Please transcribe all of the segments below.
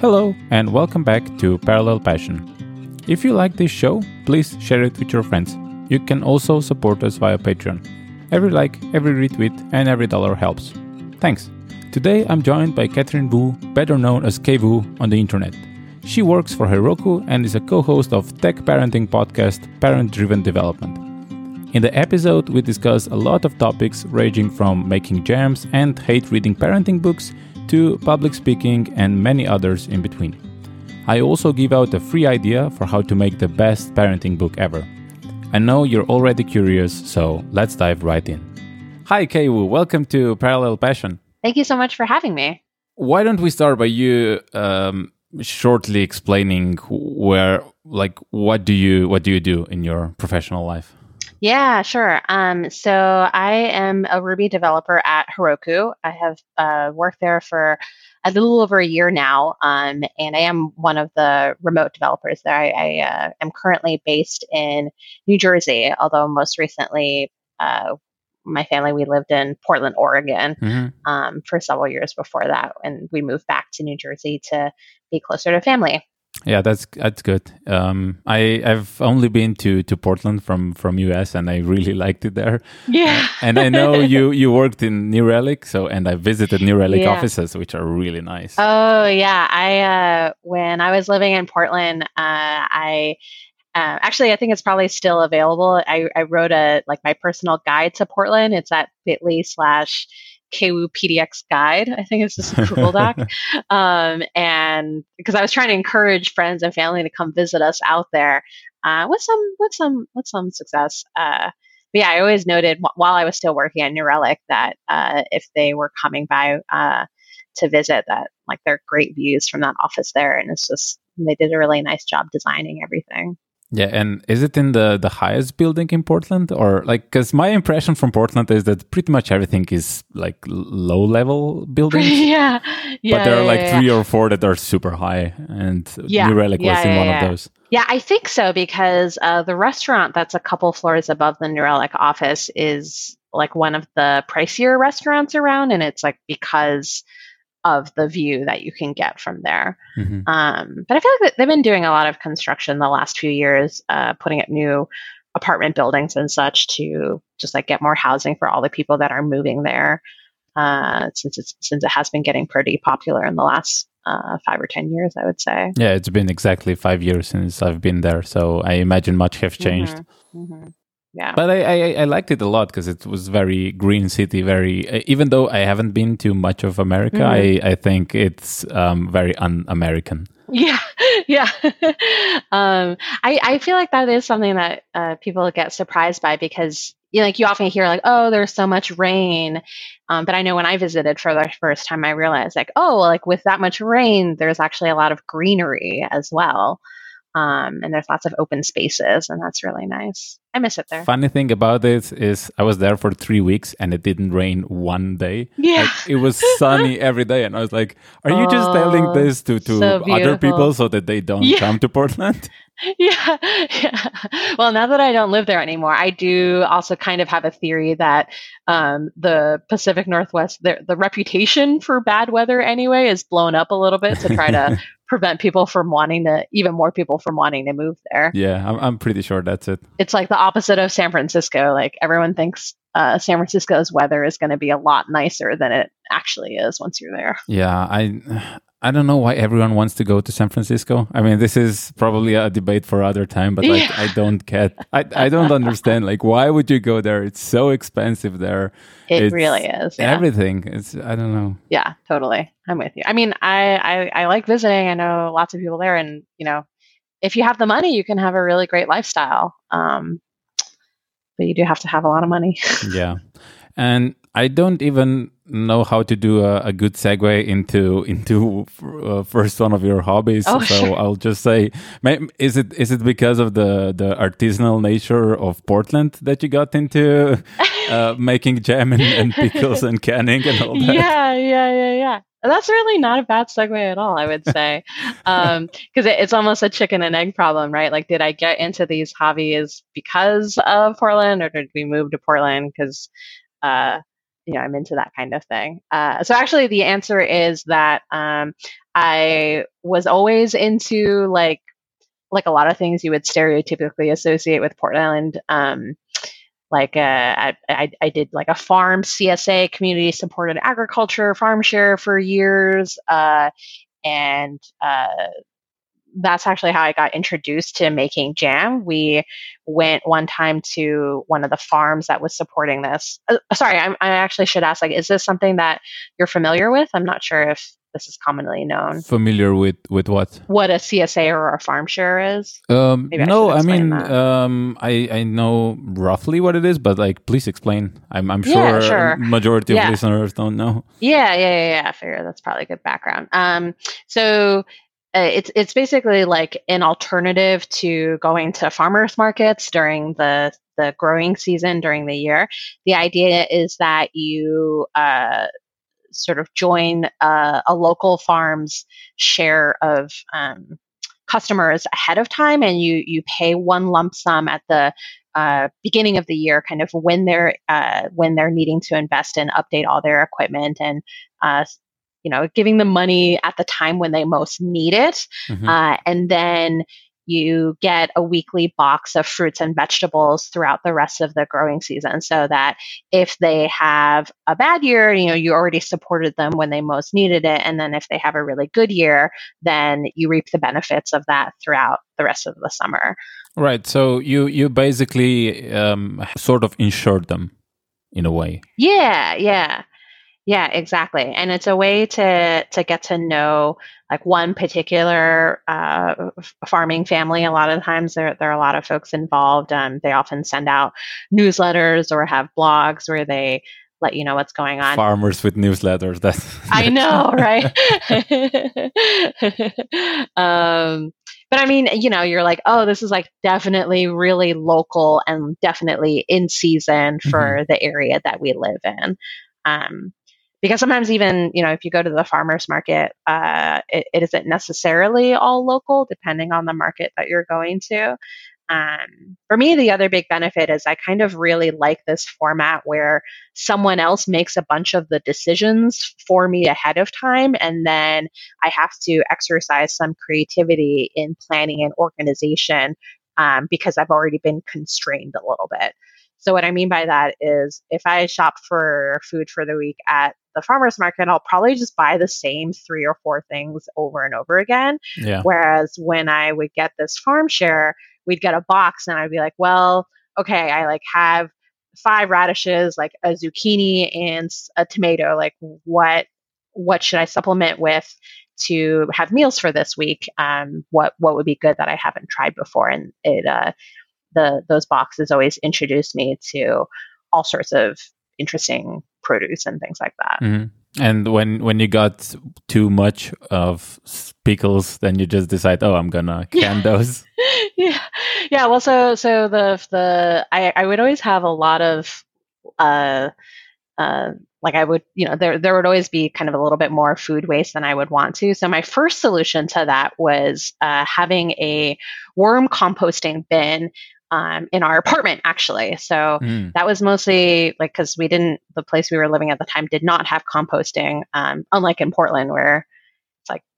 Hello, and welcome back to Parallel Passion. If you like this show, please share it with your friends. You can also support us via Patreon. Every like, every retweet, and every dollar helps. Thanks. Today I'm joined by Catherine Wu, better known as Kwu on the internet. She works for Heroku and is a co host of tech parenting podcast Parent Driven Development. In the episode, we discuss a lot of topics ranging from making jams and hate reading parenting books to public speaking and many others in between. I also give out a free idea for how to make the best parenting book ever. I know you're already curious, so let's dive right in. Hi, Kwu. Welcome to Parallel Passion. Thank you so much for having me. Why don't we start by you um, shortly explaining where, like, what do you what do you do in your professional life? Yeah, sure. Um, so I am a Ruby developer at Heroku. I have uh, worked there for a little over a year now, um, and I am one of the remote developers there. I, I uh, am currently based in New Jersey, although most recently, uh, my family we lived in Portland, Oregon, mm-hmm. um, for several years before that, and we moved back to New Jersey to be closer to family. Yeah, that's that's good. Um, I I've only been to to Portland from from US, and I really liked it there. Yeah, and I know you you worked in New Relic, so and I visited New Relic yeah. offices, which are really nice. Oh yeah, I uh, when I was living in Portland, uh, I uh, actually, I think it's probably still available. I, I wrote a like my personal guide to Portland. It's at Bitly slash Kwu PDX guide. I think it's just a Google Doc. um, and because I was trying to encourage friends and family to come visit us out there uh, with some with some with some success. Uh, but yeah, I always noted while I was still working at New Relic that uh, if they were coming by uh, to visit, that like there are great views from that office there, and it's just they did a really nice job designing everything. Yeah, and is it in the the highest building in Portland, or like? Because my impression from Portland is that pretty much everything is like low level buildings. yeah, yeah. But there are like yeah, three or four that are super high, and New Relic was in one of those. Yeah, I think so because uh, the restaurant that's a couple floors above the New Relic office is like one of the pricier restaurants around, and it's like because of the view that you can get from there. Mm-hmm. Um, but I feel like they've been doing a lot of construction the last few years, uh, putting up new apartment buildings and such to just like get more housing for all the people that are moving there. Uh, since it's since it has been getting pretty popular in the last uh, five or ten years, I would say. Yeah, it's been exactly five years since I've been there, so I imagine much have changed. Mm-hmm. Mm-hmm yeah. But i i, I liked it a lot because it was very green city very uh, even though i haven't been to much of america mm-hmm. i i think it's um, very un-american. Yeah. Yeah. Um i i feel like that is something that uh, people get surprised by because you know, like you often hear like oh there's so much rain. Um, but i know when i visited for the first time i realized like oh like with that much rain there's actually a lot of greenery as well um, and there's lots of open spaces, and that's really nice. I miss it there. Funny thing about it is, I was there for three weeks, and it didn't rain one day. Yeah, like, it was sunny every day, and I was like, "Are you just telling oh, this to to so other people so that they don't yeah. come to Portland?" Yeah, yeah. Well, now that I don't live there anymore, I do also kind of have a theory that um, the Pacific Northwest, the, the reputation for bad weather anyway, is blown up a little bit to try to prevent people from wanting to, even more people from wanting to move there. Yeah, I'm, I'm pretty sure that's it. It's like the opposite of San Francisco. Like everyone thinks uh, San Francisco's weather is going to be a lot nicer than it actually is once you're there. Yeah, I I don't know why everyone wants to go to San Francisco. I mean, this is probably a debate for other time, but like, yeah. I don't get, I, I don't understand. Like, why would you go there? It's so expensive there. It it's really is. Yeah. Everything. It's, I don't know. Yeah, totally. I'm with you. I mean, I, I, I like visiting. I know lots of people there, and you know, if you have the money, you can have a really great lifestyle. Um, but you do have to have a lot of money. yeah, and I don't even know how to do a, a good segue into into uh, first one of your hobbies. Oh, so sure. I'll just say, is it is it because of the the artisanal nature of Portland that you got into uh, making jam and, and, pickles and canning and all that? Yeah, yeah, yeah, yeah. That's really not a bad segue at all, I would say, because um, it, it's almost a chicken and egg problem, right? Like, did I get into these hobbies because of Portland, or did we move to Portland because uh, you know, I'm into that kind of thing. Uh, so actually, the answer is that um, I was always into like like a lot of things you would stereotypically associate with Portland. Um, like uh, I, I, I, did like a farm CSA community supported agriculture farm share for years, uh, and uh, that's actually how I got introduced to making jam. We went one time to one of the farms that was supporting this. Uh, sorry, I'm, i actually should ask, like, is this something that you're familiar with? I'm not sure if this is commonly known. Familiar with with what? What a CSA or a farm share is? Um, I no, I mean, um, I I know roughly what it is, but like, please explain. I'm I'm sure, yeah, sure. majority of listeners don't know. Yeah, yeah, yeah, yeah. I figure that's probably good background. Um, so it's it's basically like an alternative to going to farmers markets during the the growing season during the year. The idea is that you uh, sort of join uh, a local farm's share of um, customers ahead of time, and you you pay one lump sum at the uh, beginning of the year, kind of when they're uh, when they're needing to invest and update all their equipment and uh, you know, giving them money at the time when they most need it. Mm-hmm. Uh, and then you get a weekly box of fruits and vegetables throughout the rest of the growing season so that if they have a bad year, you know, you already supported them when they most needed it. And then if they have a really good year, then you reap the benefits of that throughout the rest of the summer. Right. So you, you basically um, sort of insured them in a way. Yeah. Yeah. Yeah, exactly. And it's a way to to get to know like one particular uh, farming family. A lot of times there there are a lot of folks involved. Um, they often send out newsletters or have blogs where they let you know what's going on. Farmers with newsletters. That's, that's I know, right? um, but I mean, you know, you're like, oh, this is like definitely really local and definitely in season for mm-hmm. the area that we live in. Um, because sometimes even you know if you go to the farmers market uh, it, it isn't necessarily all local depending on the market that you're going to. Um, for me the other big benefit is i kind of really like this format where someone else makes a bunch of the decisions for me ahead of time and then i have to exercise some creativity in planning and organization um, because i've already been constrained a little bit. So what I mean by that is if I shop for food for the week at the farmers market, I'll probably just buy the same three or four things over and over again. Yeah. Whereas when I would get this farm share, we'd get a box and I'd be like, well, okay, I like have five radishes, like a zucchini and a tomato. Like what what should I supplement with to have meals for this week? Um, what what would be good that I haven't tried before? And it uh, the those boxes always introduced me to all sorts of interesting produce and things like that. Mm-hmm. And when when you got too much of pickles, then you just decide, oh, I'm gonna can those. yeah, yeah. Well, so so the the I I would always have a lot of uh uh like I would you know there there would always be kind of a little bit more food waste than I would want to. So my first solution to that was uh, having a worm composting bin um, in our apartment actually. So mm. that was mostly like because we didn't the place we were living at the time did not have composting, um, unlike in Portland where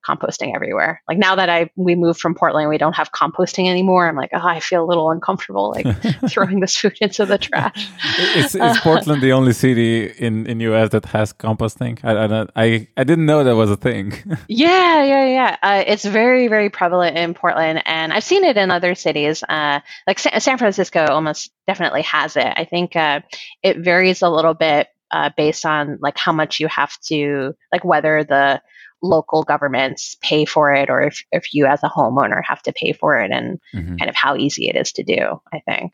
composting everywhere. Like now that I we moved from Portland, we don't have composting anymore. I'm like, oh, I feel a little uncomfortable like throwing this food into the trash. is, is Portland the only city in in US that has composting? I I I, I didn't know that was a thing. yeah, yeah, yeah. Uh, it's very very prevalent in Portland, and I've seen it in other cities. Uh, like Sa- San Francisco, almost definitely has it. I think uh, it varies a little bit uh, based on like how much you have to like whether the local governments pay for it or if, if you as a homeowner have to pay for it and mm-hmm. kind of how easy it is to do, I think.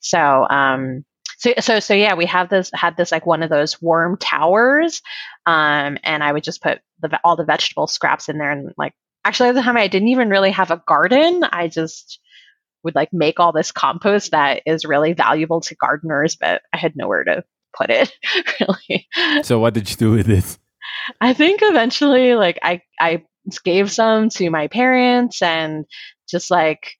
So, um, so, so, so yeah, we have this, had this like one of those worm towers. Um, and I would just put the, all the vegetable scraps in there and like, actually at the time I didn't even really have a garden. I just would like make all this compost that is really valuable to gardeners, but I had nowhere to put it really. So what did you do with it? I think eventually, like I I gave some to my parents and just like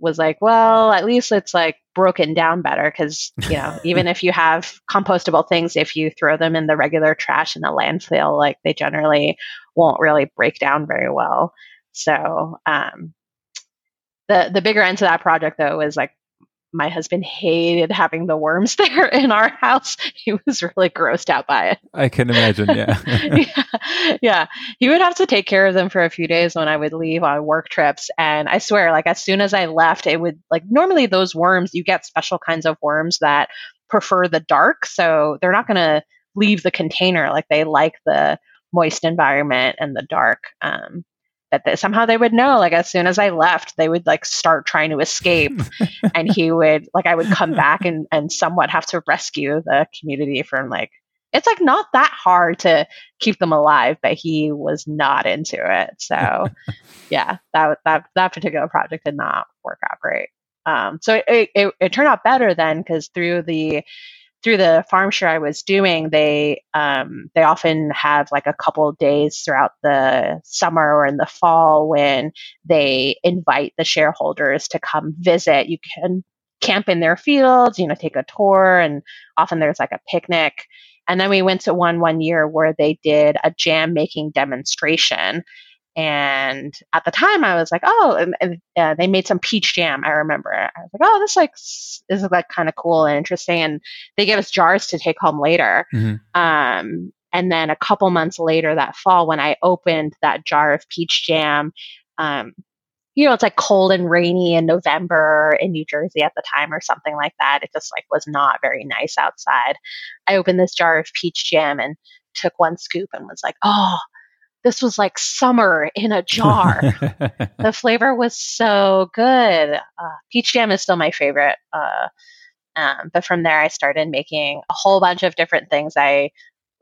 was like, well, at least it's like broken down better because, you know, even if you have compostable things, if you throw them in the regular trash in the landfill, like they generally won't really break down very well. So, um, the, the bigger end to that project though was like my husband hated having the worms there in our house. He was really grossed out by it. I can imagine, yeah. yeah. Yeah. He would have to take care of them for a few days when I would leave on work trips. And I swear, like, as soon as I left, it would, like, normally those worms, you get special kinds of worms that prefer the dark. So they're not going to leave the container. Like, they like the moist environment and the dark. Um, that they, somehow they would know like as soon as i left they would like start trying to escape. And he would like i would come back and and somewhat have to rescue the community from like it's like not that hard to keep them alive but he was not into it. So yeah that that that particular project did not work out great. Um so it it, it turned out better then because through the through the farm share I was doing, they um, they often have like a couple days throughout the summer or in the fall when they invite the shareholders to come visit. You can camp in their fields, you know, take a tour, and often there's like a picnic. And then we went to one one year where they did a jam making demonstration. And at the time, I was like, "Oh!" And, and uh, they made some peach jam. I remember. I was like, "Oh, this like is like kind of cool and interesting." And they gave us jars to take home later. Mm-hmm. Um, and then a couple months later, that fall, when I opened that jar of peach jam, um, you know, it's like cold and rainy in November in New Jersey at the time or something like that. It just like was not very nice outside. I opened this jar of peach jam and took one scoop and was like, "Oh." This was like summer in a jar. the flavor was so good. Uh, peach jam is still my favorite. Uh, um, but from there, I started making a whole bunch of different things. I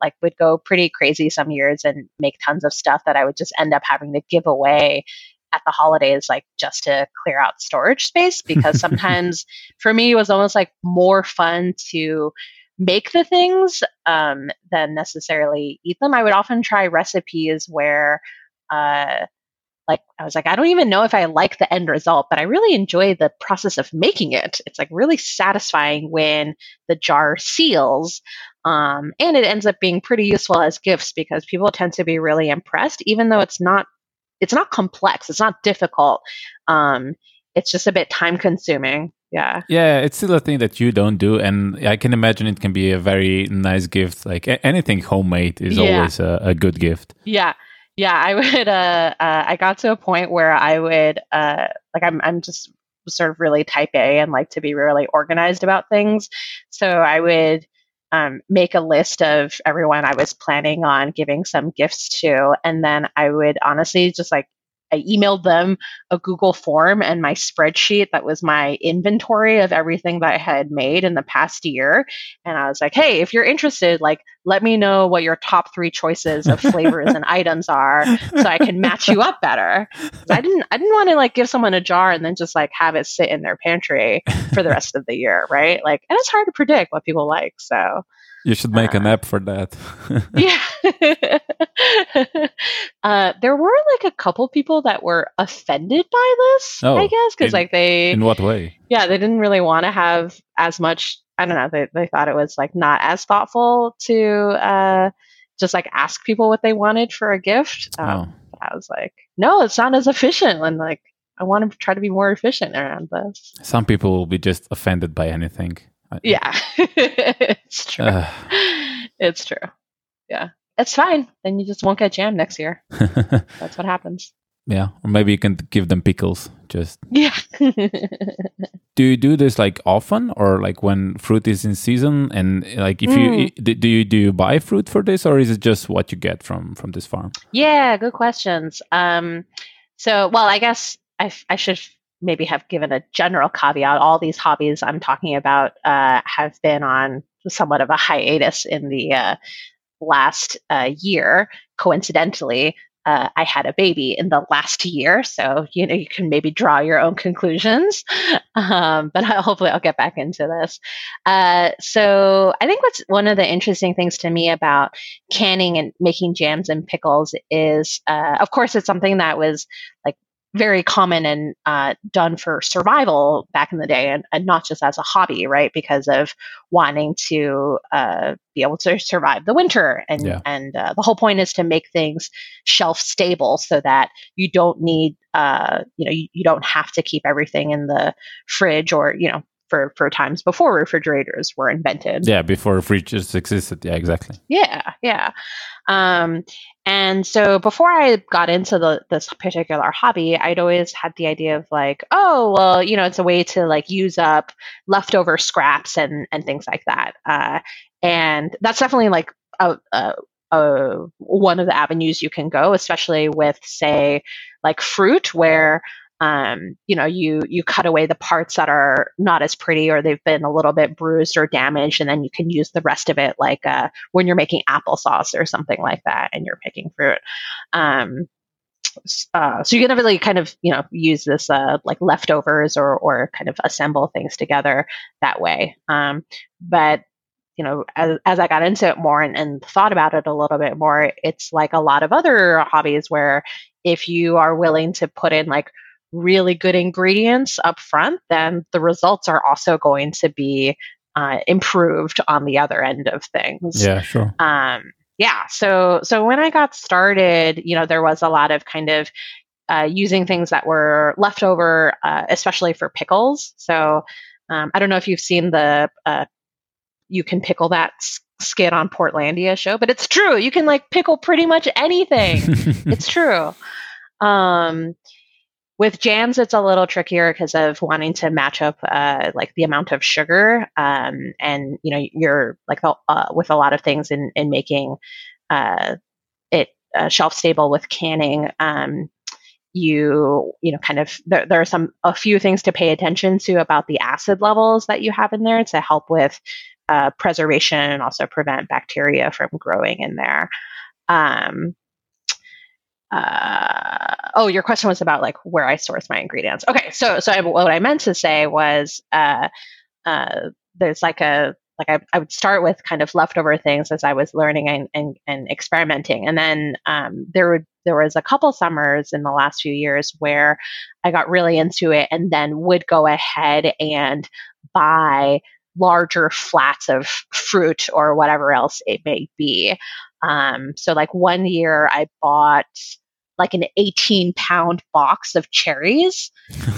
like would go pretty crazy some years and make tons of stuff that I would just end up having to give away at the holidays, like just to clear out storage space. Because sometimes for me, it was almost like more fun to make the things um, than necessarily eat them. I would often try recipes where, uh, like, I was like, I don't even know if I like the end result, but I really enjoy the process of making it. It's like really satisfying when the jar seals. Um, and it ends up being pretty useful as gifts because people tend to be really impressed, even though it's not it's not complex, it's not difficult. Um, it's just a bit time consuming yeah yeah it's still a thing that you don't do and i can imagine it can be a very nice gift like anything homemade is yeah. always a, a, good gift yeah yeah i would uh, uh, i got to a point where i would uh like i'm i'm just sort of really type a and like to be really organized about things so i would um, make a list of everyone I was planning on giving some gifts to. And then I would honestly just like I emailed them a Google form and my spreadsheet that was my inventory of everything that I had made in the past year. And I was like, hey, if you're interested, like, let me know what your top three choices of flavors and items are so I can match you up better. I didn't, I didn't want to like give someone a jar and then just like have it sit in their pantry for the rest of the year. Right. Like, and it's hard to predict what people like. So, you should make uh, an app for that. yeah. uh, there were like a couple people that were offended by this, oh, I guess, because like they. In what way? Yeah, they didn't really want to have as much. I don't know. They, they thought it was like not as thoughtful to uh, just like ask people what they wanted for a gift. Um, oh. I was like, no, it's not as efficient. And like, I want to try to be more efficient around this. Some people will be just offended by anything. Yeah, it's true. Uh. It's true. Yeah, it's fine. Then you just won't get jam next year. That's what happens. Yeah, or maybe you can give them pickles. Just yeah. do you do this like often, or like when fruit is in season? And like, if mm. you do you do you buy fruit for this, or is it just what you get from from this farm? Yeah, good questions. Um, so well, I guess I I should maybe have given a general caveat. All these hobbies I'm talking about uh, have been on somewhat of a hiatus in the uh, last uh, year. Coincidentally, uh, I had a baby in the last year, so you know you can maybe draw your own conclusions. Um, but I, hopefully, I'll get back into this. Uh, so I think what's one of the interesting things to me about canning and making jams and pickles is, uh, of course, it's something that was like very common and uh, done for survival back in the day and, and, not just as a hobby, right? Because of wanting to uh, be able to survive the winter. And, yeah. and uh, the whole point is to make things shelf stable so that you don't need, uh, you know, you, you don't have to keep everything in the fridge or, you know, for for times before refrigerators were invented. Yeah, before fridges existed. Yeah, exactly. Yeah, yeah. Um, and so before I got into the this particular hobby, I'd always had the idea of like, oh, well, you know, it's a way to like use up leftover scraps and and things like that. Uh, and that's definitely like a, a uh, one of the avenues you can go, especially with, say, like fruit, where um, you know, you you cut away the parts that are not as pretty or they've been a little bit bruised or damaged, and then you can use the rest of it, like uh, when you're making applesauce or something like that, and you're picking fruit. Um, uh, so you can really kind of you know use this uh, like leftovers or or kind of assemble things together that way. Um, but you know, as, as I got into it more and, and thought about it a little bit more, it's like a lot of other hobbies where if you are willing to put in like really good ingredients up front, then the results are also going to be uh, improved on the other end of things. Yeah, sure. Um, yeah. So so when I got started, you know, there was a lot of kind of uh, using things that were left over, uh, especially for pickles. So um, I don't know if you've seen the uh, you can pickle that skit on Portlandia show, but it's true. You can like pickle pretty much anything. it's true. Um, with jams, it's a little trickier because of wanting to match up uh, like the amount of sugar, um, and you know you're like uh, with a lot of things in in making uh, it uh, shelf stable with canning. Um, you you know kind of there, there are some a few things to pay attention to about the acid levels that you have in there to help with uh, preservation and also prevent bacteria from growing in there. Um, uh, oh, your question was about like where I source my ingredients. Okay, so so I, what I meant to say was uh, uh, there's like a like I, I would start with kind of leftover things as I was learning and and, and experimenting, and then um, there would there was a couple summers in the last few years where I got really into it, and then would go ahead and buy larger flats of fruit or whatever else it may be. Um, so like one year I bought like an 18 pound box of cherries.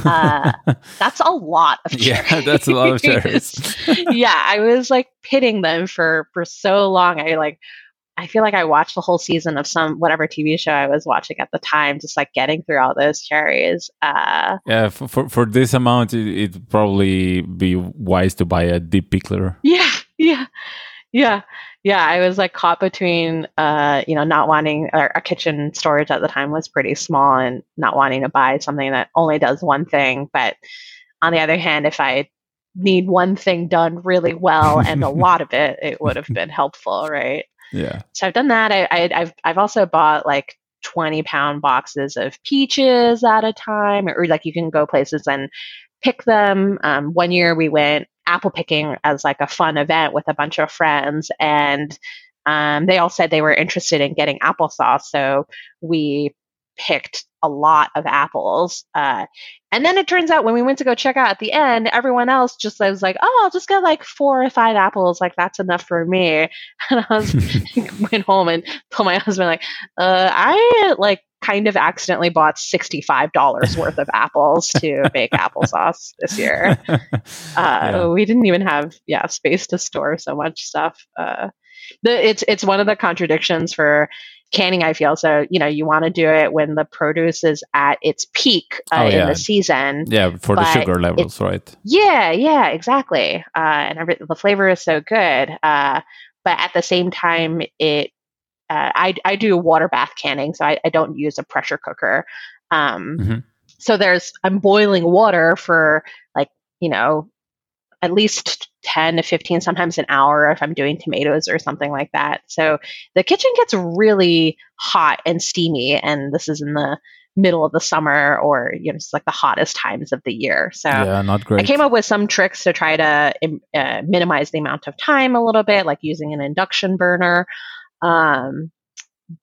Uh, that's a lot of cherries. Yeah, that's a lot of cherries. yeah, I was like pitting them for for so long. I like I feel like I watched the whole season of some whatever TV show I was watching at the time, just like getting through all those cherries. Uh, yeah, for, for, for this amount, it, would probably be wise to buy a deep pickler. Yeah, yeah, yeah yeah, I was like caught between, uh, you know, not wanting our, our, kitchen storage at the time was pretty small and not wanting to buy something that only does one thing. But on the other hand, if I need one thing done really well and a lot of it, it would have been helpful, right? Yeah. So I've done that. I, I, I've I've also bought like 20 pound boxes of peaches at a time, or like you can go places and pick them. Um, one year we went apple picking as like a fun event with a bunch of friends and um, they all said they were interested in getting applesauce so we picked a lot of apples uh, and then it turns out when we went to go check out at the end everyone else just was like oh i'll just get like four or five apples like that's enough for me. And i was went home and told my husband like uh, i like kind of accidentally bought $65 worth of apples to make applesauce this year. Uh, yeah. We didn't even have, yeah, space to store so much stuff. Uh, the, it's, it's one of the contradictions for canning, I feel. So, you know, you want to do it when the produce is at its peak uh, oh, yeah. in the season. Yeah, for the sugar levels, right? Yeah, yeah, exactly. Uh, and every, the flavor is so good. Uh, but at the same time, it uh, I, I do water bath canning, so I, I don't use a pressure cooker. Um, mm-hmm. So there's I'm boiling water for like you know at least 10 to 15 sometimes an hour if i'm doing tomatoes or something like that so the kitchen gets really hot and steamy and this is in the middle of the summer or you know it's like the hottest times of the year so yeah not great i came up with some tricks to try to uh, minimize the amount of time a little bit like using an induction burner um,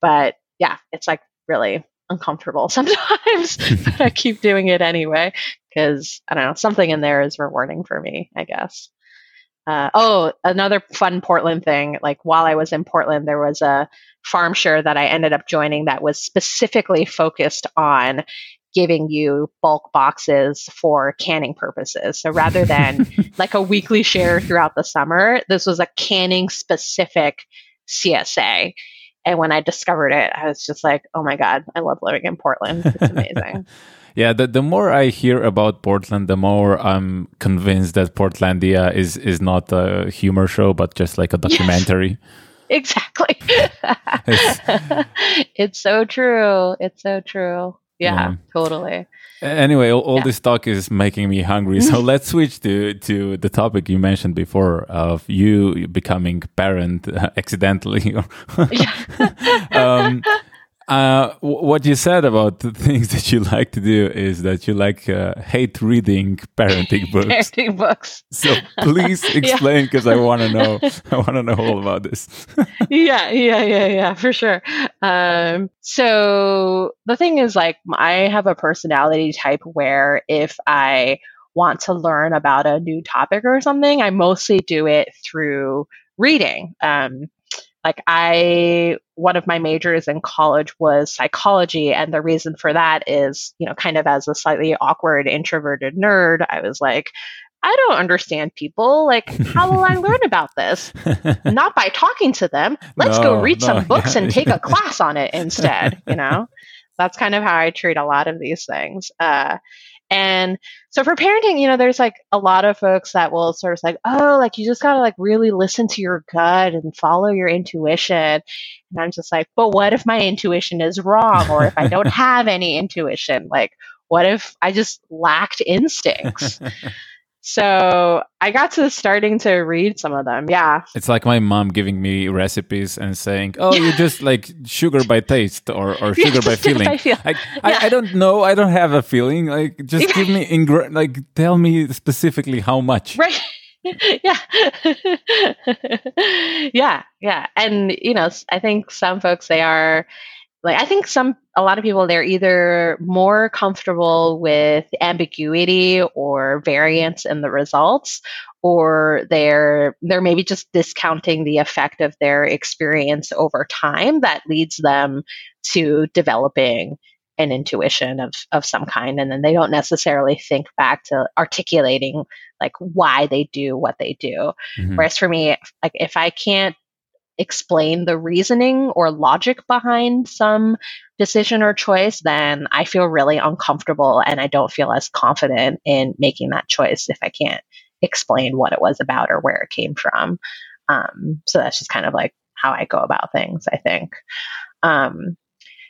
but yeah, it's like really uncomfortable sometimes, but I keep doing it anyway because I don't know, something in there is rewarding for me, I guess. Uh, oh, another fun Portland thing. Like while I was in Portland, there was a farm share that I ended up joining that was specifically focused on giving you bulk boxes for canning purposes. So rather than like a weekly share throughout the summer, this was a canning specific CSA. And when I discovered it, I was just like, oh my God, I love living in Portland. It's amazing. yeah, the, the more I hear about Portland, the more I'm convinced that Portlandia is, is not a humor show, but just like a documentary. Yes exactly. it's, it's, so true. It's so true. Yeah, yeah. totally. Anyway, all, all yeah. this talk is making me hungry. So let's switch to to the topic you mentioned before of you becoming parent accidentally. um, uh, what you said about the things that you like to do is that you like uh, hate reading parenting books. parenting books. So please explain because yeah. I want to know. I want to know all about this. yeah, yeah, yeah, yeah, for sure. Um, so the thing is, like, I have a personality type where if I want to learn about a new topic or something, I mostly do it through reading. Um, like I, one of my majors in college was psychology. And the reason for that is, you know, kind of as a slightly awkward, introverted nerd, I was like, I don't understand people. Like, how will I learn about this? Not by talking to them. Let's no, go read no, some books yeah, and take a class on it instead. You know, that's kind of how I treat a lot of these things. Uh, and so for parenting, you know, there's like a lot of folks that will sort of like, oh, like you just gotta like really listen to your gut and follow your intuition. And I'm just like, but what if my intuition is wrong? Or if I don't have any intuition? Like, what if I just lacked instincts? So I got to starting to read some of them. Yeah. It's like my mom giving me recipes and saying, Oh, you just like sugar by taste or, or sugar by feeling. By feel. I, I, I, don't know. I don't have a feeling. Like, just give me, ingre- like, tell me specifically how much. Right. yeah. yeah. Yeah. And, you know, I think some folks, they are like i think some a lot of people they're either more comfortable with ambiguity or variance in the results or they're they're maybe just discounting the effect of their experience over time that leads them to developing an intuition of of some kind and then they don't necessarily think back to articulating like why they do what they do mm-hmm. whereas for me like if i can't explain the reasoning or logic behind some decision or choice, then I feel really uncomfortable and I don't feel as confident in making that choice if I can't explain what it was about or where it came from. Um, so that's just kind of like how I go about things, I think. Um,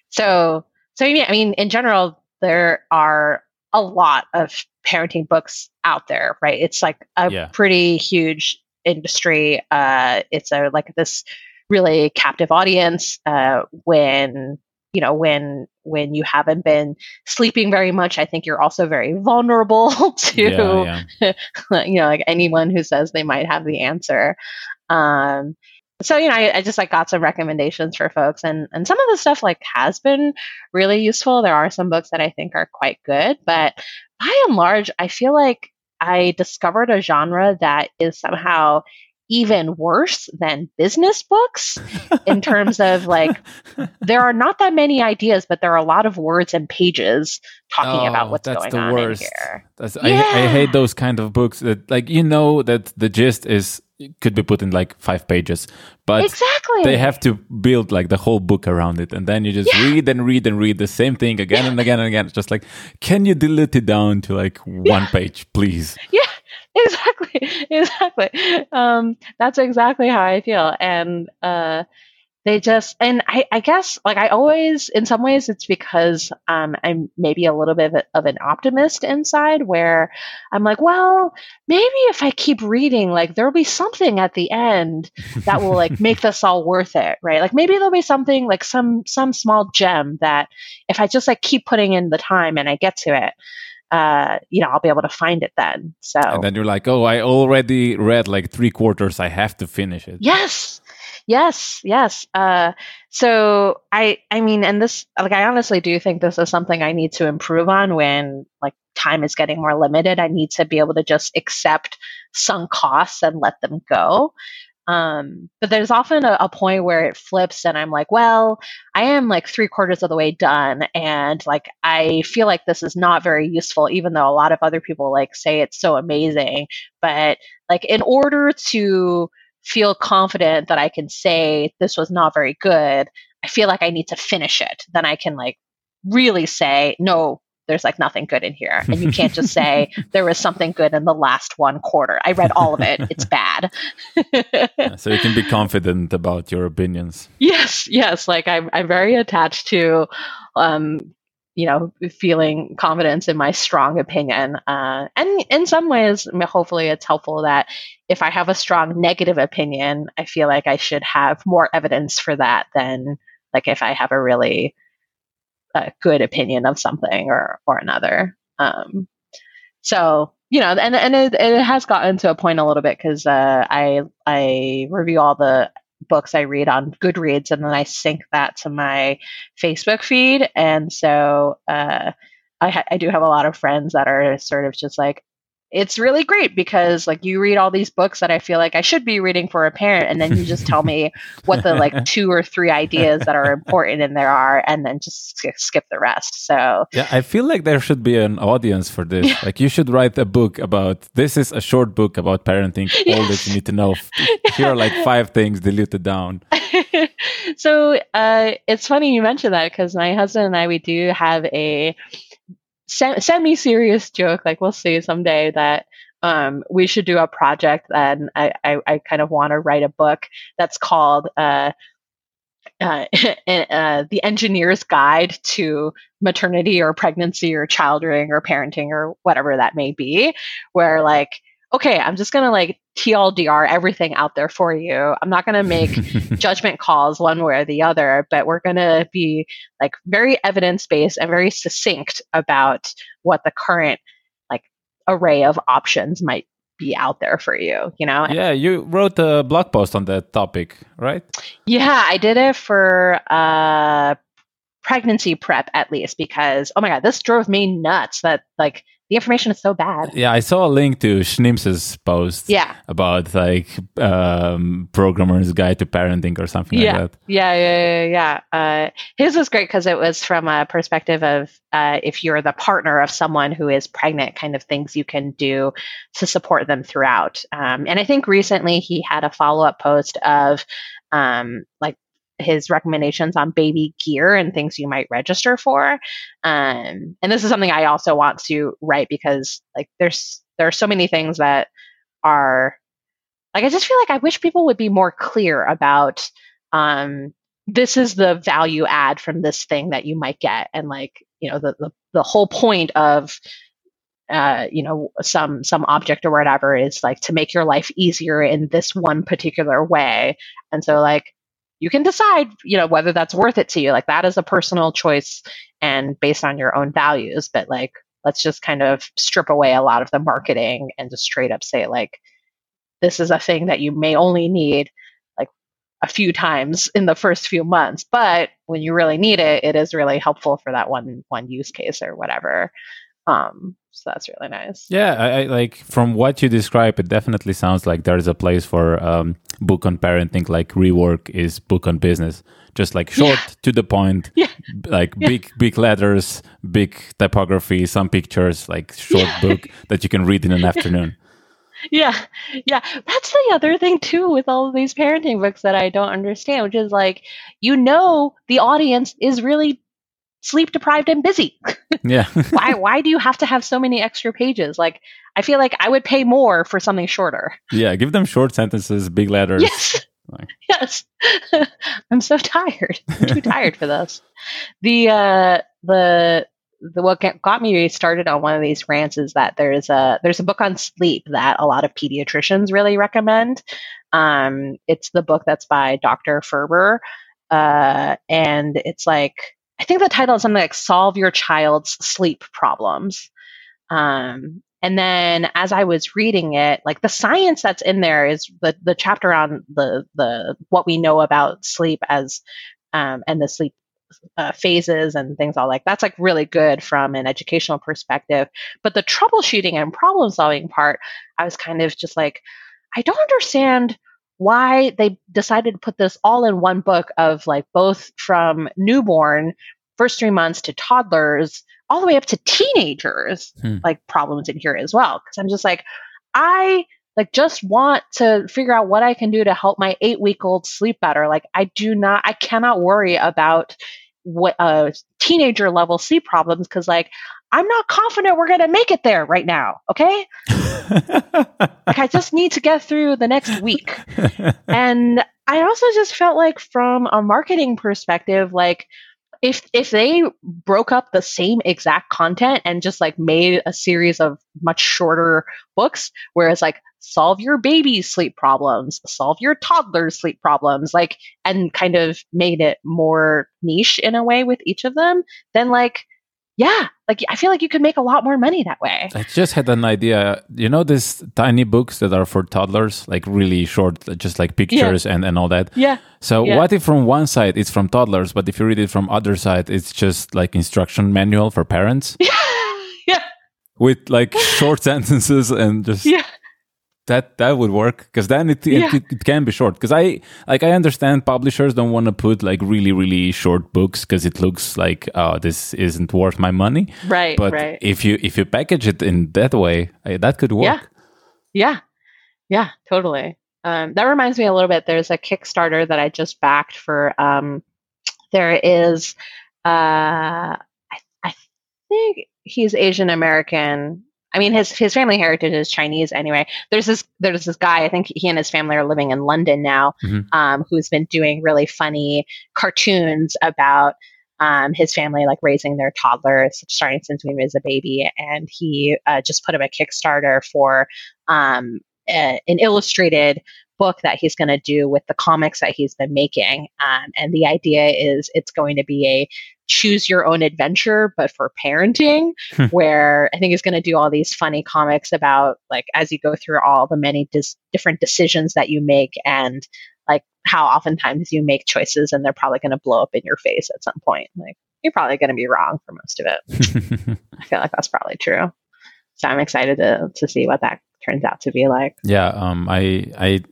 so, so yeah, I mean, in general, there are a lot of parenting books out there, right? It's like a yeah. pretty huge industry. Uh, it's a like this really captive audience uh, when you know when when you haven't been sleeping very much i think you're also very vulnerable to yeah, yeah. you know like anyone who says they might have the answer um so you know I, I, just like got some recommendations for folks and and some of the stuff like has been really useful there are some books that i think are quite good but by and large i feel like I discovered a genre that is somehow even worse than business books in terms of like there are not that many ideas but there are a lot of words and pages talking oh, about what's that's going the on worst. in here that's, yeah. I, I hate those kind of books that like you know that the gist is could be put in like five pages but exactly they have to build like the whole book around it and then you just yeah. read and read and read the same thing again yeah. and again and again it's just like can you dilute it down to like yeah. one page please yeah exactly exactly um that's exactly how i feel and uh they just and I, I guess like I always in some ways it's because um, I'm maybe a little bit of, a, of, an optimist inside where I'm like, well, maybe if I keep reading, like there'll be something at the end that will like make this all worth it, right? Like maybe there'll be something like some some small gem that if I just like keep putting in the time and I get to it, uh, you know, I'll be able to find it then. So and then you're like, oh, I already read like three quarters. I have to finish it. Yes, Yes, yes. Uh, so I, I mean, and this, like, I honestly do think this is something I need to improve on when, like, time is getting more limited. I need to be able to just accept sunk costs and let them go. Um, but there's often a, a, point where it flips and I'm like, well, I am like three quarters of the way done. And like, I feel like this is not very useful, even though a lot of other people like say it's so amazing. But like, in order to feel confident that I can say this was not very good, I feel like I need to finish it. Then I can like really say, no, there's like nothing good in here. And you can't just say there was something good in the last one quarter. I read all of it. It's bad. so you can be confident about your opinions. Yes, yes. Like I'm I'm very attached to um you know, feeling confidence in my strong opinion. Uh, and in some ways, hopefully, it's helpful that if I have a strong negative opinion, I feel like I should have more evidence for that than like if I have a really good opinion of something or or another. Um, so you know, and and it, it has gotten to a point a little bit because uh, I I review all the books I read on Goodreads and then I sync that to my Facebook feed, and so uh, I ha- I do have a lot of friends that are sort of just like, it's really great because like you read all these books that I feel like I should be reading for a parent, and then you just tell me what the like two or three ideas that are important in there are, and then just skip the rest. So yeah, I feel like there should be an audience for this. Yeah. Like you should write a book about this is a short book about parenting, all that you need to know. Here are like five things diluted down. so uh, it's funny you mentioned that because my husband and I we do have a semi serious joke. Like we'll see someday that um, we should do a project and I, I, I kind of want to write a book that's called uh, uh, uh, the engineer's guide to maternity or pregnancy or child rearing or parenting or whatever that may be where like okay i'm just gonna like TLDR everything out there for you. I'm not going to make judgment calls one way or the other, but we're going to be like very evidence based and very succinct about what the current like array of options might be out there for you, you know? Yeah, you wrote a blog post on that topic, right? Yeah, I did it for uh pregnancy prep at least because oh my god, this drove me nuts that like the information is so bad. Yeah, I saw a link to Schneems's post. Yeah. about like um, programmer's guide to parenting or something yeah. like that. Yeah, yeah, yeah. yeah. Uh, his was great because it was from a perspective of uh, if you're the partner of someone who is pregnant, kind of things you can do to support them throughout. Um, and I think recently he had a follow up post of um, like his recommendations on baby gear and things you might register for. Um, and this is something I also want to write because like there's there are so many things that are like I just feel like I wish people would be more clear about um, this is the value add from this thing that you might get and like you know the the, the whole point of uh, you know some some object or whatever is like to make your life easier in this one particular way and so like you can decide, you know, whether that's worth it to you. Like that is a personal choice and based on your own values. But like, let's just kind of strip away a lot of the marketing and just straight up say, like, this is a thing that you may only need like a few times in the first few months. But when you really need it, it is really helpful for that one one use case or whatever. Um, so that's really nice. Yeah, I, I, like from what you describe, it definitely sounds like there's a place for um, book on parenting, like rework is book on business, just like short yeah. to the point, yeah. like yeah. big big letters, big typography, some pictures, like short book that you can read in an afternoon. Yeah, yeah. That's the other thing too with all of these parenting books that I don't understand, which is like, you know, the audience is really sleep deprived and busy. Yeah. why why do you have to have so many extra pages? Like I feel like I would pay more for something shorter. Yeah, give them short sentences, big letters. Yes. Like. Yes. I'm so tired. I'm too tired for this. The uh the the what got me started on one of these rants is that there's a there's a book on sleep that a lot of pediatricians really recommend. Um, it's the book that's by Dr. Ferber, uh, and it's like I think the title is something like "Solve Your Child's Sleep Problems," um, and then as I was reading it, like the science that's in there is the the chapter on the the what we know about sleep as um, and the sleep uh, phases and things all like that's like really good from an educational perspective. But the troubleshooting and problem solving part, I was kind of just like, I don't understand why they decided to put this all in one book of like both from newborn first three months to toddlers all the way up to teenagers hmm. like problems in here as well because i'm just like i like just want to figure out what i can do to help my eight week old sleep better like i do not i cannot worry about what uh teenager level sleep problems because like i'm not confident we're going to make it there right now okay? Like i just need to get through the next week. And i also just felt like from a marketing perspective like if if they broke up the same exact content and just like made a series of much shorter books whereas like solve your baby's sleep problems solve your toddler's sleep problems like and kind of made it more niche in a way with each of them then like yeah, like I feel like you could make a lot more money that way. I just had an idea. You know, these tiny books that are for toddlers, like really short, just like pictures yeah. and, and all that. Yeah. So yeah. what if from one side it's from toddlers, but if you read it from other side, it's just like instruction manual for parents? Yeah. yeah. With like short sentences and just yeah that that would work because then it, yeah. it, it can be short. Because i like i understand publishers don't want to put like really really short books because it looks like oh this isn't worth my money. Right but right. if you if you package it in that way that could work. Yeah yeah. Yeah totally. Um, that reminds me a little bit. There's a kickstarter that i just backed for um, there is uh, I, I think he's asian american I mean, his his family heritage is Chinese anyway. There's this there's this guy. I think he and his family are living in London now, mm-hmm. um, who's been doing really funny cartoons about um, his family like raising their toddler starting since he was a baby. And he uh, just put up a Kickstarter for um, a, an illustrated book that he's going to do with the comics that he's been making. Um, and the idea is it's going to be a choose your own adventure, but for parenting, hmm. where I think he's going to do all these funny comics about like as you go through all the many dis- different decisions that you make and like how oftentimes you make choices and they're probably going to blow up in your face at some point. Like you're probably going to be wrong for most of it. I feel like that's probably true. So I'm excited to to see what that turns out to be like. Yeah, um, I I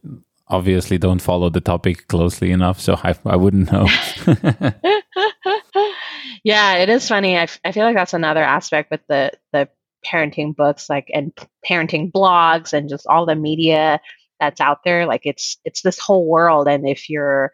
obviously don't follow the topic closely enough, so I I wouldn't know. yeah, it is funny. I, f- I feel like that's another aspect with the the parenting books, like and parenting blogs, and just all the media that's out there. Like it's it's this whole world, and if you're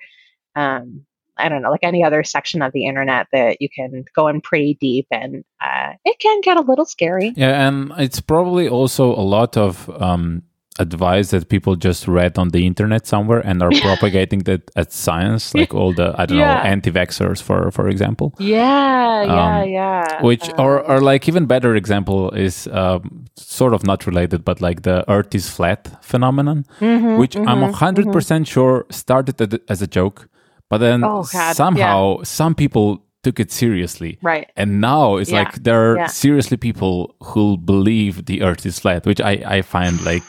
um, I don't know, like any other section of the internet that you can go in pretty deep and uh, it can get a little scary. Yeah, and it's probably also a lot of um, advice that people just read on the internet somewhere and are propagating that as science, like all the I don't yeah. know anti-vaxxers, for for example. Yeah, yeah, um, yeah. Which um, or or like even better example is um, sort of not related, but like the Earth is flat phenomenon, mm-hmm, which mm-hmm, I'm hundred mm-hmm. percent sure started as a joke but then oh, somehow yeah. some people took it seriously. Right. And now it's yeah. like there are yeah. seriously people who believe the earth is flat, which I, I find like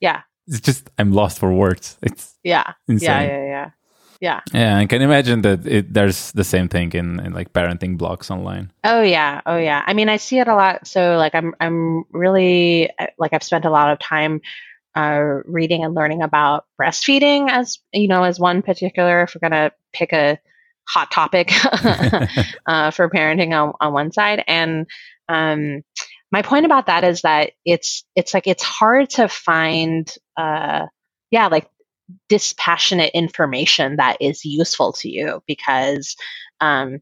Yeah. It's just I'm lost for words. It's yeah. Insane. Yeah, yeah, yeah. Yeah. Yeah, I can imagine that it, there's the same thing in, in like parenting blogs online. Oh yeah, oh yeah. I mean, I see it a lot. So like, I'm I'm really like I've spent a lot of time uh, reading and learning about breastfeeding as you know as one particular if we're going to pick a hot topic uh, for parenting on, on one side. And um, my point about that is that it's it's like it's hard to find uh, yeah like dispassionate information that is useful to you because um,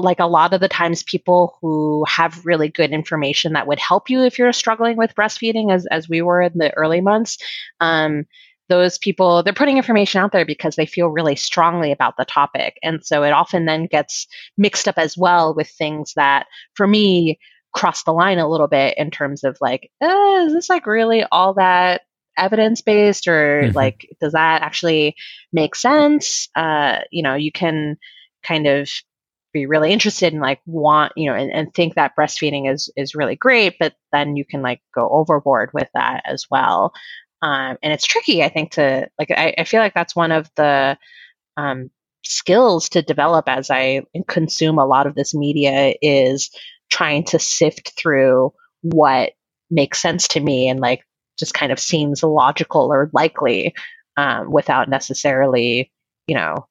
like a lot of the times people who have really good information that would help you if you're struggling with breastfeeding as, as we were in the early months um, those people they're putting information out there because they feel really strongly about the topic and so it often then gets mixed up as well with things that for me cross the line a little bit in terms of like uh, is this like really all that evidence based or mm-hmm. like does that actually make sense uh, you know you can kind of be really interested and like want you know and, and think that breastfeeding is is really great but then you can like go overboard with that as well. Um, and it's tricky i think to like I, I feel like that's one of the um, skills to develop as i consume a lot of this media is trying to sift through what makes sense to me and like just kind of seems logical or likely um, without necessarily you know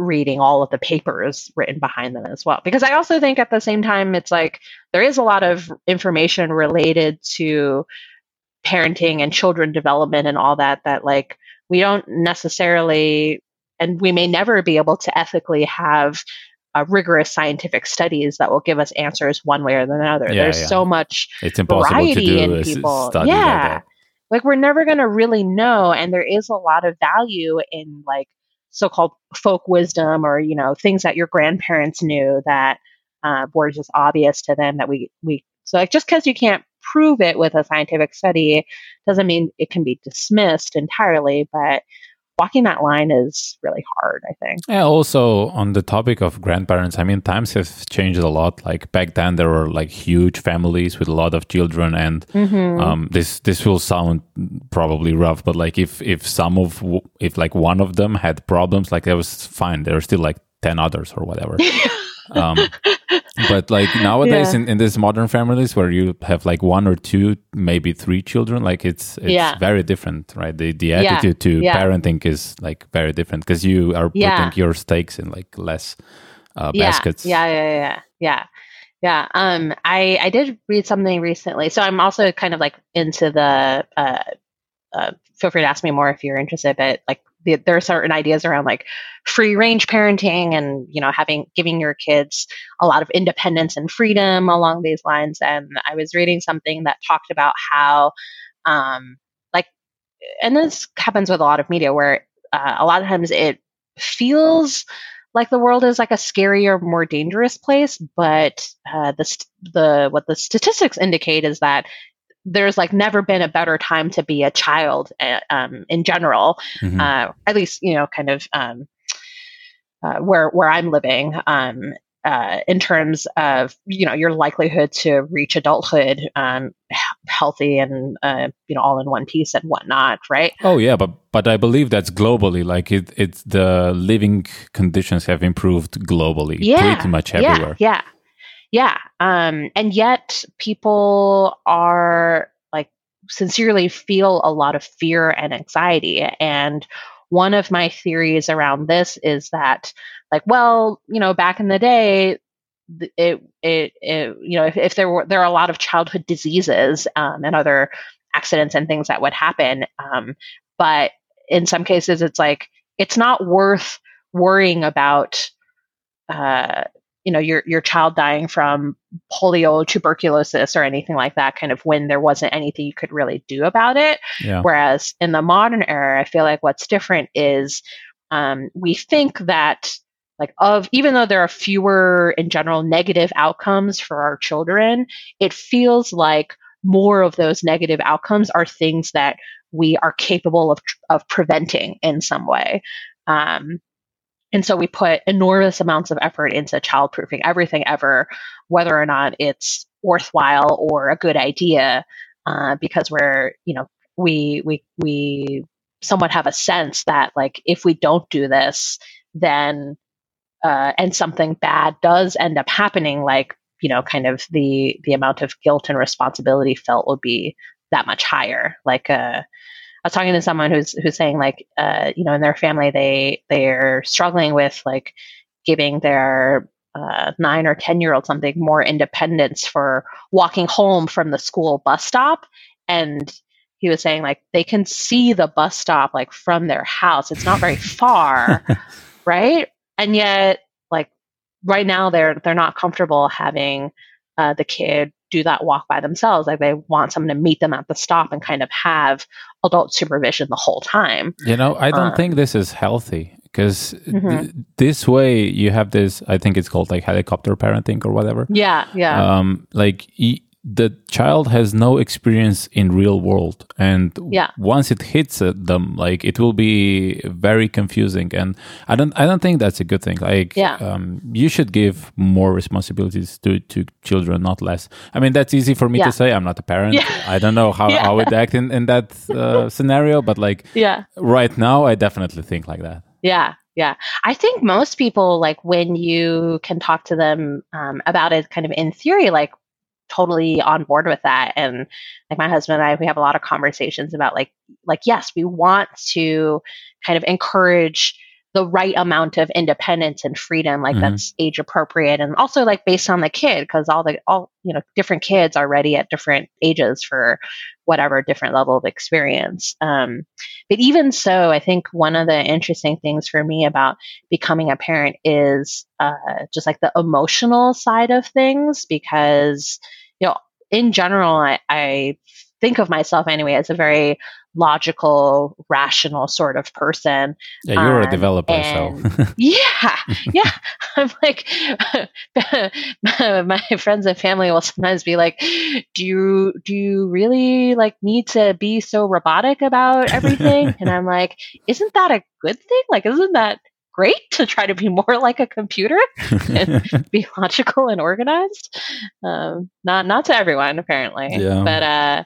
reading all of the papers written behind them as well. Because I also think at the same time, it's like there is a lot of information related to parenting and children development and all that, that like we don't necessarily, and we may never be able to ethically have uh, rigorous scientific studies that will give us answers one way or another. Yeah, There's yeah. so much it's impossible variety to do in people. yeah. Like, like we're never going to really know. And there is a lot of value in like so-called folk wisdom or you know things that your grandparents knew that uh, were just obvious to them that we we so like just because you can't prove it with a scientific study doesn't mean it can be dismissed entirely but walking that line is really hard, I think. Yeah, also on the topic of grandparents, I mean, times have changed a lot. Like back then, there were like huge families with a lot of children, and mm-hmm. um, this this will sound probably rough, but like if if some of if like one of them had problems, like that was fine. There were still like ten others or whatever. um, but like nowadays yeah. in, in these modern families where you have like one or two maybe three children like it's it's yeah. very different right? The the attitude to parenting is like very different because you are putting your stakes in like less uh, baskets. Yeah yeah yeah. Yeah. Yeah um i i did read something recently. So i'm also kind of like into the uh, uh feel free to ask me more if you're interested but like the, there are certain ideas around like free range parenting and you know having giving your kids a lot of independence and freedom along these lines. And i was reading something that talked about how um like and this happens with a lot of media where uh, a lot of times it feels like the world is like a scarier more dangerous place but uh, the the what the statistics indicate is that there's like never been a better time to be a child uh, um, in general, mm-hmm. uh, at least you know, kind of um, uh, where where I'm living. Um, uh, in terms of you know your likelihood to reach adulthood um, healthy and uh, you know all in one piece and whatnot, right? Oh yeah, but but I believe that's globally. Like it, it's the living conditions have improved globally, yeah, pretty much everywhere. Yeah, yeah. Yeah. Um, and yet people are like sincerely feel a lot of fear and anxiety. And one of my theories around this is that, like, well, you know, back in the day, it, it, it you know, if, if, there were, there are a lot of childhood diseases um, and other accidents and things that would happen. Um, but in some cases, it's like, it's not worth worrying about uh, you know your your child dying from polio tuberculosis or anything like that kind of when there wasn't anything you could really do about it yeah. whereas in the modern era i feel like what's different is um, we think that like of even though there are fewer in general negative outcomes for our children it feels like more of those negative outcomes are things that we are capable of of preventing in some way um, and so we put enormous amounts of effort into childproofing everything ever, whether or not it's worthwhile or a good idea, uh, because we're, you know, we, we, we somewhat have a sense that like, if we don't do this, then, uh, and something bad does end up happening, like, you know, kind of the, the amount of guilt and responsibility felt would be that much higher. Like, uh, I was talking to someone who's who's saying like, uh, you know, in their family they they're struggling with like giving their uh, nine or ten year old something more independence for walking home from the school bus stop, and he was saying like they can see the bus stop like from their house. It's not very far, right? And yet, like right now, they're they're not comfortable having uh, the kid do that walk by themselves. Like they want someone to meet them at the stop and kind of have adult supervision the whole time. You know, I don't um, think this is healthy because mm-hmm. th- this way you have this. I think it's called like helicopter parenting or whatever. Yeah, yeah. Um, like. Y- the child has no experience in real world and Yeah. once it hits them like it will be very confusing and i don't i don't think that's a good thing like Yeah. um, you should give more responsibilities to to children not less i mean that's easy for me Yeah. to say i'm not a parent Yeah. i don't know how Yeah. i would act in in that uh, scenario but like Yeah. right now i definitely think like that Yeah, yeah. I think most people, like when you can talk to them um, about it, kind of in theory, like totally on board with that. And like my husband and I, we have a lot of conversations about like, like yes, we want to kind of encourage the right amount of independence and freedom, like Mhm. that's age appropriate, and also like based on the kid, because all the all you know different kids are ready at different ages for whatever different level of experience. Um, but even so, I think one of the interesting things for me about becoming a parent is uh, just like the emotional side of things, because, you know, in general, I, I think of myself anyway as a very logical, rational sort of person. yeah you're a Um, developer so Yeah, yeah. I'm like, my friends and family will sometimes be like, "Do you do you really like need to be so robotic about everything?" and I'm like, "Isn't that a good thing? Like, isn't that great to try to be more like a computer and be logical and organized?" Um, not not to everyone apparently, Yeah. but uh,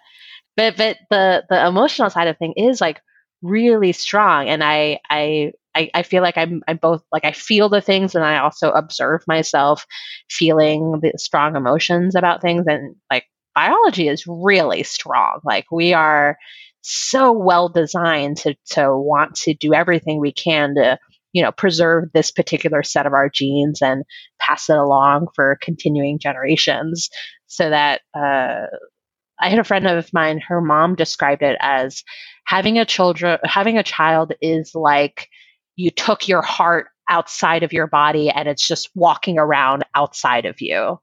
but but the the emotional side of thing is like really strong and I, I i i feel like i'm i'm both like i feel the things and i also observe myself feeling the strong emotions about things and like biology is really strong like we are so well designed to to want to do everything we can to you know preserve this particular set of our genes and pass it along for continuing generations so that uh I had a friend of mine, her mom described it as having a children having a child is like you took your heart outside of your body and it's just walking around outside of you.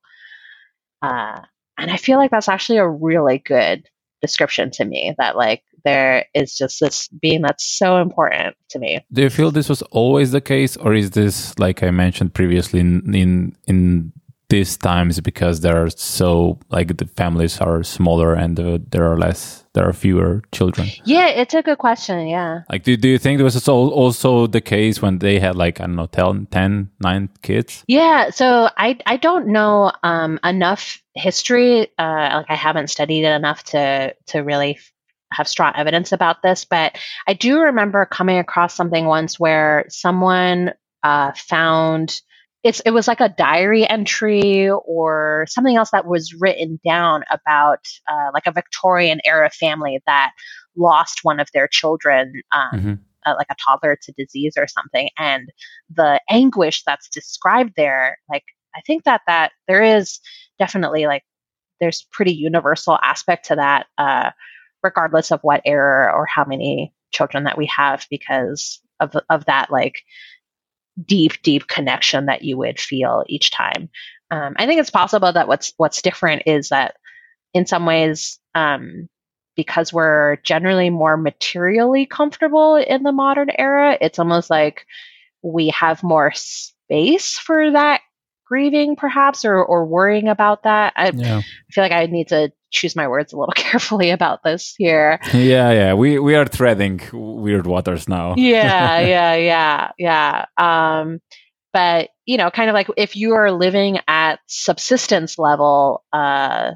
Uh, and I feel like that's actually a really good description to me that like there is just this being that's so important to me. Do you feel this was always the case, or is this, like I mentioned previously, in in, in these times because there are so like the families are smaller and uh, there are less, there are fewer children? Yeah, it's a good question. Yeah. Like, do, do you think this was al- also the case when they had like I don't know 10, 10 9 kids? Yeah, so I I don't know um, enough history. Uh, like I haven't studied it enough to to really have strong evidence about this, but I do remember coming across something once where someone uh, found it's it was like a diary entry or something else that was written down about uh, like a Victorian era family that lost one of their children um, Mhm. uh, like a toddler to disease or something and the anguish that's described there like i think that that there is definitely like there's pretty universal aspect to that uh regardless of what era or how many children that we have because of of that like deep deep connection that you would feel each time um, i think it's possible that what's what's different is that in some ways um, because we're generally more materially comfortable in the modern era, it's almost like we have more space for that grieving, perhaps, or, or worrying about that. I Yeah, feel like I need to choose my words a little carefully about this here. yeah, yeah. We we are treading weird waters now. yeah, yeah, yeah, yeah. Um, but you know, kind of like if you are living at subsistence level, uh,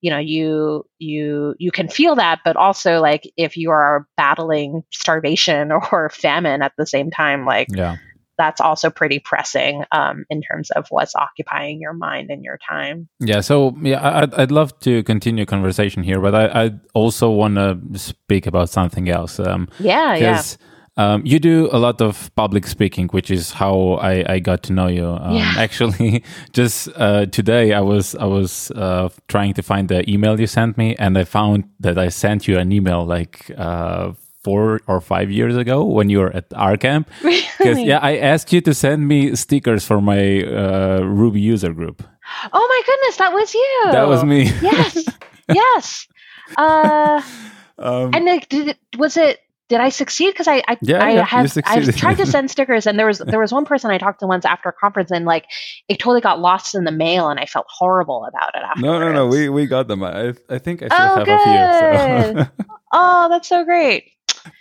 you know, you you you can feel that, but also like if you are battling starvation or famine at the same time, like yeah. That's also pretty pressing um, in terms of what's occupying your mind and your time. Yeah, so yeah, I'd, I'd love to continue conversation here, but I, I also want to speak about something else. Um, Yeah, yeah. um, you do a lot of public speaking, which is how I, I got to know you. Um, Yeah. Actually, just uh, today I was I was uh, trying to find the email you sent me, and I found that I sent you an email like uh, four or five years ago when you were at our camp. Really? yeah, I asked you to send me stickers for my uh, Ruby user group. Oh my goodness, that was you. That was me. Yes, yes. Uh, um, and like, did it, was it did I succeed? Because I I, Yeah, I yeah, have I've tried to send stickers, and there was there was one person I talked to once after a conference, and like it totally got lost in the mail, and I felt horrible about it. No, no, no. We we got them. I I think I still Oh, have a few. So. Oh, that's so great!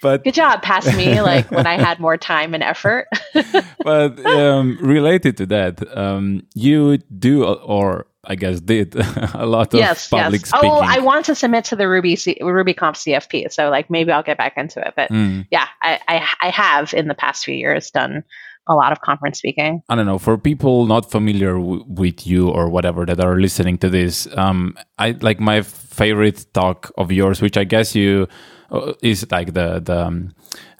But Good job, pass me. Like when I had more time and effort. but um, related to that, um, you do or I guess did a lot of yes, public yes. speaking. Oh, I want to submit to the Ruby C- RubyConf CFP, so like maybe I'll get back into it. But Mm. yeah, I, I I have in the past few years done a lot of conference speaking. I don't know for people not familiar w- with you or whatever that are listening to this. Um, I like my favorite talk of yours, which I guess you is like the the um,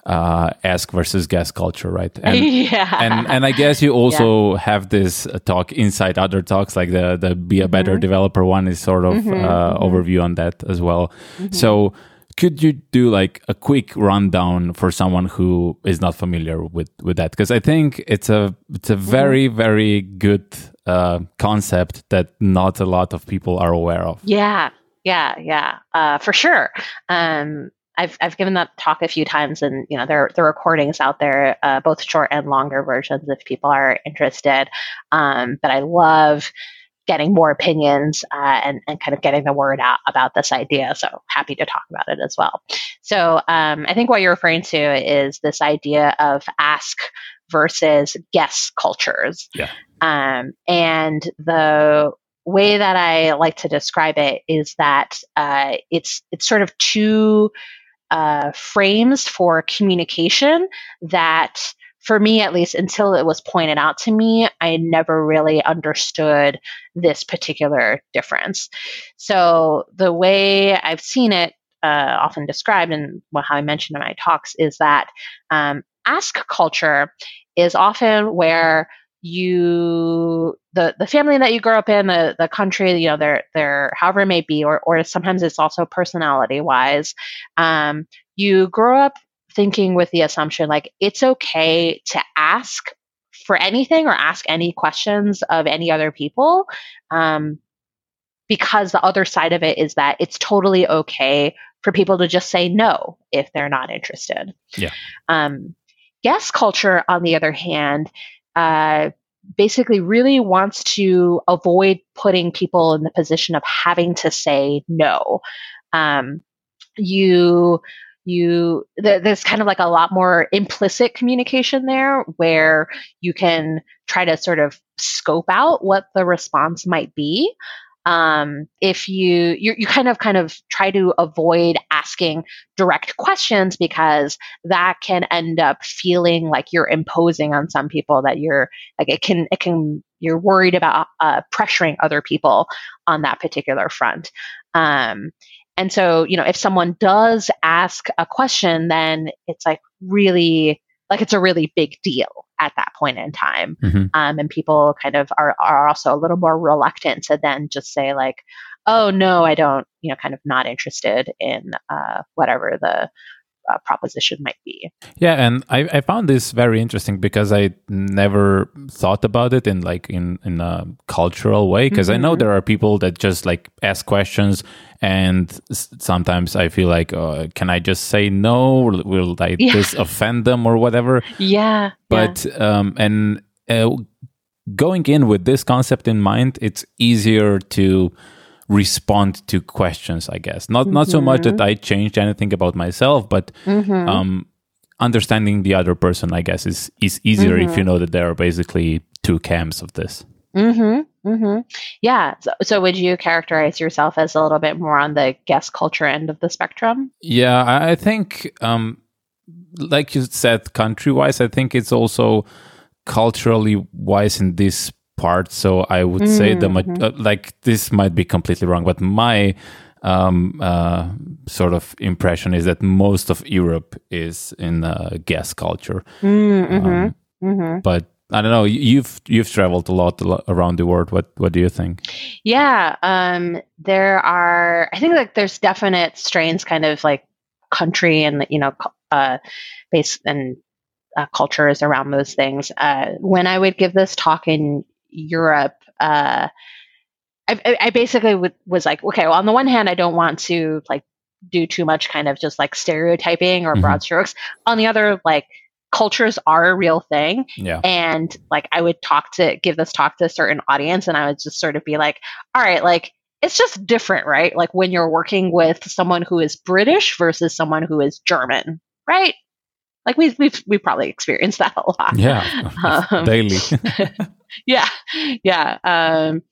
uh, ask versus guess culture, right? And, yeah, and and I guess you also have this uh, talk inside other talks, like the the be a better Mhm. developer one is sort of Mhm, uh, mhm. overview on that as well. Mhm. So could you do like a quick rundown for someone who is not familiar with with that? Because I think it's a it's a very very good uh, concept that not a lot of people are aware of. Yeah, yeah, yeah, uh, for sure. Um, I've I've given that talk a few times, and you know there there are recordings out there, uh, both short and longer versions, if people are interested. Um, but I love getting more opinions uh, and and kind of getting the word out about this idea. So happy to talk about it as well. So um, I think what you're referring to is this idea of ask versus guess cultures. Yeah. Um, and the way that I like to describe it is that uh, it's it's sort of two uh, frames for communication that, for me at least, until it was pointed out to me, I never really understood this particular difference. So the way I've seen it uh, often described, and how I mentioned in my talks, is that um, ask culture is often where you the the family that you grow up in the the country you know they're they're however it may be or or sometimes it's also personality wise um, you grow up thinking with the assumption like it's okay to ask for anything or ask any questions of any other people um, because the other side of it is that it's totally okay for people to just say no if they're not interested Yeah. um, guess culture on the other hand uh, basically really wants to avoid putting people in the position of having to say no. Um, you you th- there's kind of like a lot more implicit communication there where you can try to sort of scope out what the response might be um, if you, you you kind of kind of try to avoid asking direct questions because that can end up feeling like you're imposing on some people that you're like it can it can you're worried about uh, pressuring other people on that particular front. Um, and so you know if someone does ask a question then it's like really like it's a really big deal at that point in time Mhm. um, and people kind of are, are also a little more reluctant to then just say like oh no i don't you know kind of not interested in uh, whatever the uh, proposition might be Yeah, and I, I found this very interesting because I never thought about it in like in in a cultural way because I know Mhm. there are people that just like ask questions and s- sometimes I feel like uh, can I just say no will, will I Yeah. this offend them or whatever yeah but um and uh, going in with this concept in mind it's easier to respond to questions i guess not not so much that i changed anything about myself but Mhm. um, understanding the other person, I guess, is is easier if you know that there are basically two camps of this. Mm-hmm. Mm-hmm. Yeah. So, so would you characterize yourself as a little bit more on the guess culture end of the spectrum? Yeah, I I think, um, like you said, country wise, I think it's also culturally wise in this part. So I would say the ma- Mhm. uh, like this might be completely wrong, but my um, uh, sort of impression is that most of Europe is in uh, guess culture. Mm-hmm. Um, mm-hmm. but I don't know. You've you've traveled a lot, around the world. What what do you think? Yeah. Um, there are, I think like there's definite strains kind of like country and, you know, cu- uh, base and uh, cultures around those things. Uh, when I would give this talk in Europe, uh, I, I- basically would, was like, okay, well, on the one hand, I don't want to like do too much kind of just like stereotyping or Mhm. broad strokes. On the other, like cultures are a real thing. Yeah. And like I would talk to give this talk to a certain audience and I would just sort of be like, all right, like it's just different, right? Like when you're working with someone who is British versus someone who is German, right? Like we've we've we probably experienced that a lot. Yeah. Um, Daily. yeah, yeah. Um,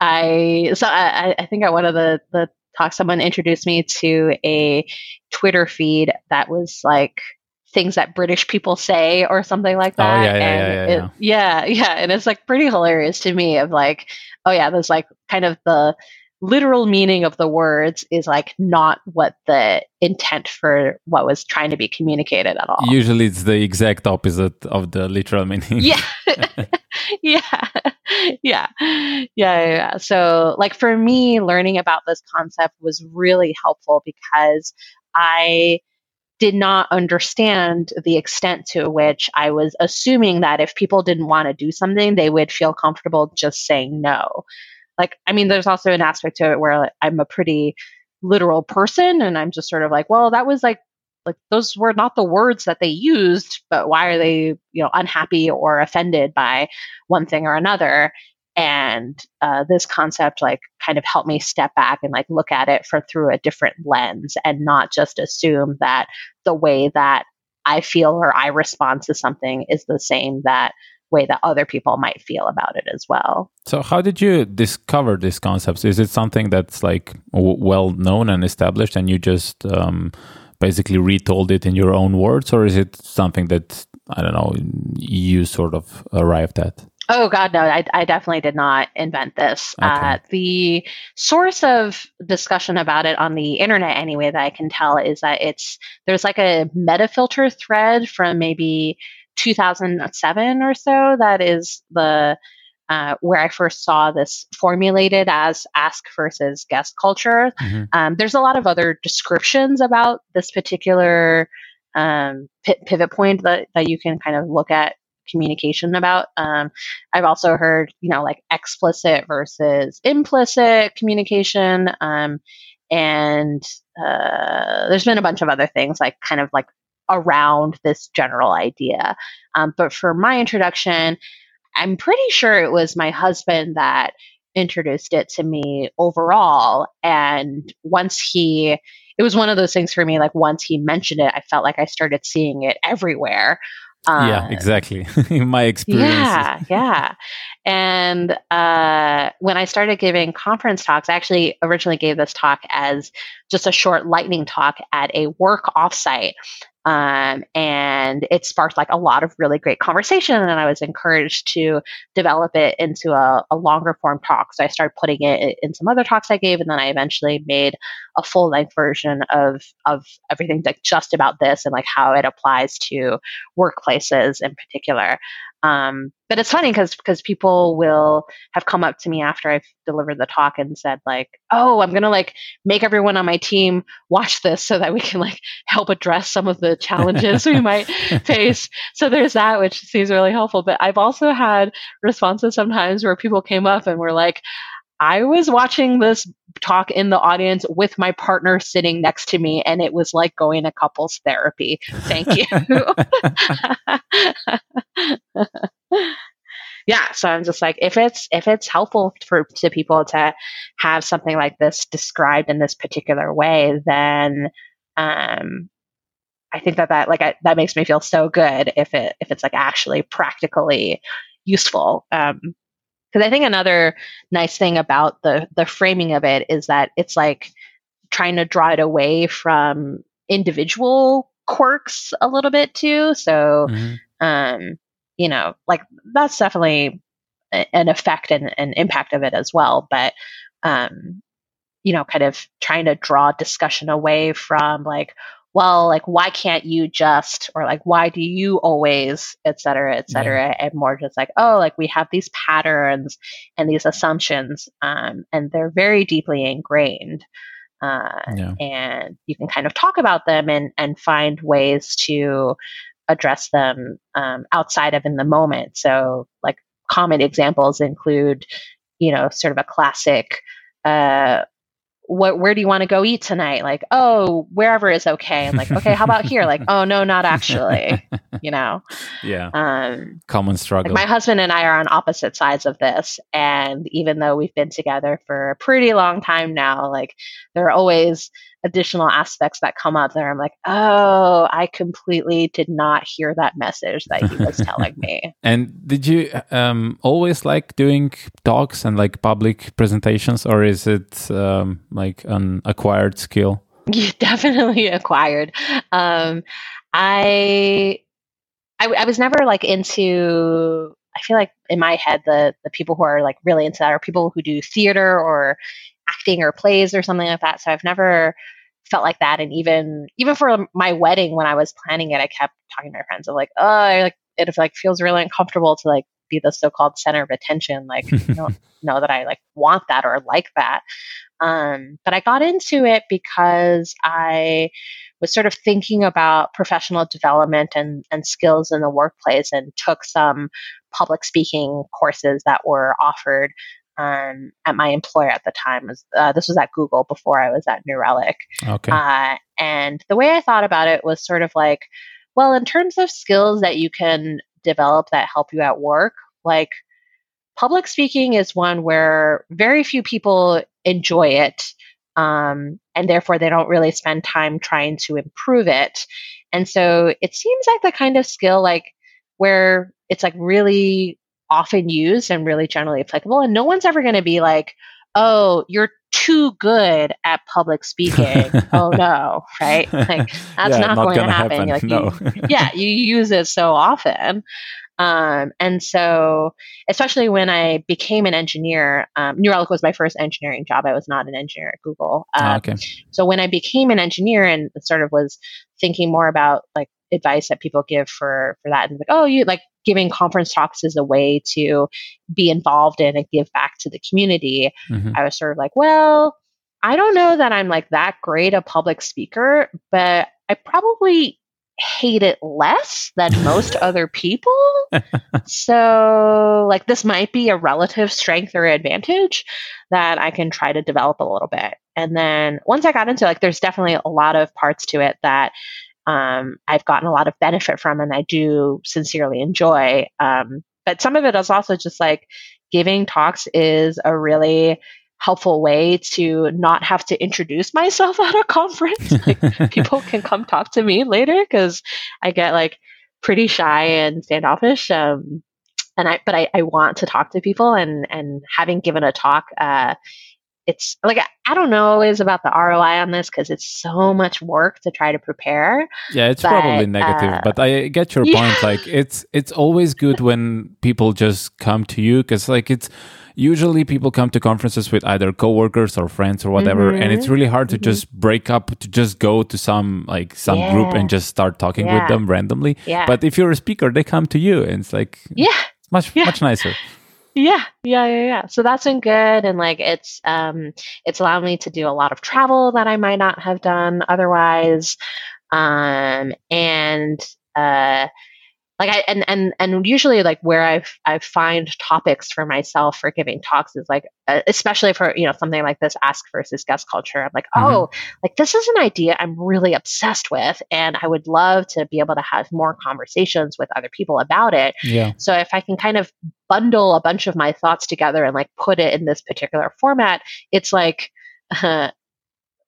I so I, I- think at one of the the talks, someone introduced me to a Twitter feed that was like things that British people say or something like that. Oh, that. yeah, yeah, and yeah, it- yeah, yeah, and it's like pretty hilarious to me. Of like, oh yeah, there's like kind of the literal meaning of the words is like not what the intent for what was trying to be communicated at all. Usually it's the exact opposite of the literal meaning. Yeah. yeah. Yeah. Yeah. Yeah. So, like, for me, learning about this concept was really helpful because I did not understand the extent to which I was assuming that if people didn't want to do something, they would feel comfortable just saying no. Like, I mean, there's also an aspect to it where I'm a pretty literal person and I'm just sort of like, well, that was like, like those were not the words that they used, but why are they, you know, unhappy or offended by one thing or another? And uh, this concept, like, kind of helped me step back and like look at it for through a different lens and not just assume that the way that I feel or I respond to something is the same that way that other people might feel about it as well. So, how did you discover these concepts? Is it something that's like w- well known and established, and you just um, basically retold it in your own words, or is it something that I don't know you sort of arrived at? Oh God, no! I, I definitely did not invent this. Okay. Uh, the source of discussion about it on the internet, anyway, that I can tell is that it's there's like a MetaFilter thread from maybe 2007 or so. That is the uh, where I first saw this formulated as ask versus guess culture. Mhm. Um, there's a lot of other descriptions about this particular um, pi- pivot point that, that you can kind of look at communication about. Um, I've also heard, you know, like explicit versus implicit communication. Um, and uh, there's been a bunch of other things like kind of like around this general idea. Um, but for my introduction, I'm pretty sure it was my husband that introduced it to me overall. And once he, it was one of those things for me, like once he mentioned it, I felt like I started seeing it everywhere. yeah, Uh, exactly. in my experience, yeah, yeah. And uh, when I started giving conference talks, I actually originally gave this talk as just a short lightning talk at a work offsite. Um, and it sparked like a lot of really great conversation. And I was encouraged to develop it into a, a longer form talk. So I started putting it in some other talks I gave. And then I eventually made a full length version of, of everything like just about this and like how it applies to workplaces in particular. Um, but it's funny because because people will have come up to me after I've delivered the talk and said like, "Oh, I'm gonna like make everyone on my team watch this so that we can like help address some of the challenges we might face." So there's that, which seems really helpful. But I've also had responses sometimes where people came up and were like, "I was watching this talk in the audience with my partner sitting next to me, and it was like going to couples therapy. Thank you." yeah so i'm just like if it's if it's helpful for to people to have something like this described in this particular way then um i think that that like I, that makes me feel so good if it if it's like actually practically useful um because i think another nice thing about the the framing of it is that it's like trying to draw it away from individual quirks a little bit too so Mhm. um, you know, like that's definitely a- an effect and an impact of it as well. But, um, you know, kind of trying to draw discussion away from like, well, like, why can't you just, or like, why do you always, et cetera, et cetera, and more just like, oh, like we have these patterns and these assumptions, um, and they're very deeply ingrained. Uh, Yeah. and you can kind of talk about them and, and find ways to address them um, outside of in the moment. So, like common examples include, you know, sort of a classic uh, what where do you want to go eat tonight? Like oh wherever is okay. I'm like okay how about here? Like oh no not actually you know? Yeah. Um common struggle like my husband and i are on opposite sides of this and even though we've been together for a pretty long time now like there are always additional aspects that come up there i'm like oh i completely did not hear that message that he was telling me and did you um always like doing talks and like public presentations or is it um like an acquired skill? You definitely acquired. Um, I, I, I was never like into. I feel like in my head, the the people who are like really into that are people who do theater or acting or plays or something like that. So I've never felt like that. And even even for my wedding, when I was planning it, I kept talking to my friends of like, oh, I, like it like feels really uncomfortable to like be the so-called center of attention. Like, I don't know that I like want that or like that. Um, but I got into it because I was sort of thinking about professional development and, and skills in the workplace and took some public speaking courses that were offered um, at my employer at the time. Was, uh, this was at Google before I was at New Relic. Okay. Uh, and the way I thought about it was sort of like, well, in terms of skills that you can develop that help you at work, like public speaking is one where very few people enjoy it. Um, and therefore, they don't really spend time trying to improve it. And so it seems like the kind of skill like where it's like really often used and really generally applicable. And no one's ever going to be like, oh, you're too good at public speaking. oh no, right? Like that's yeah, not, not, going to happen. happen. Like, no. you, yeah, you use it so often. Um, and so, especially when I became an engineer, um, New Relic was my first engineering job. I was not an engineer at Google. Uh, okay. So when I became an engineer and sort of was thinking more about like advice that people give for for that, and like, oh, you like giving conference talks is a way to be involved in and give back to the community. Mm-hmm. I was sort of like, well, I don't know that I'm like that great a public speaker, but I probably hate it less than most other people. so, like, this might be a relative strength or advantage that I can try to develop a little bit. And then once I got into like, there's definitely a lot of parts to it that um, I've gotten a lot of benefit from and I do sincerely enjoy. Um, but some of it is also just like giving talks is a really helpful way to not have to introduce myself at a conference. Like, people can come talk to me later because I get like pretty shy and standoffish. Um, and I, but I, I want to talk to people and, and having given a talk, uh, it's like I don't know always about the ROI on this because it's so much work to try to prepare. Yeah, it's but, probably negative, uh, but I get your yeah. point. Like it's it's always good when people just come to you because like it's usually people come to conferences with either coworkers or friends or whatever mm-hmm. and it's really hard to mm-hmm. just break up to just go to some like some yeah. group and just start talking yeah. with them randomly yeah. but if you're a speaker they come to you and it's like yeah much much nicer yeah yeah yeah yeah. So that's been good and like it's um it's allowed me to do a lot of travel that i might not have done otherwise. Um and uh like I and and and usually like where I've I find topics for myself for giving talks is like especially for you know something like this ask versus guess culture. I'm like, mm-hmm. oh, like this is an idea I'm really obsessed with, and I would love to be able to have more conversations with other people about it. Yeah. So if I can kind of bundle a bunch of my thoughts together and like put it in this particular format, it's like. Uh,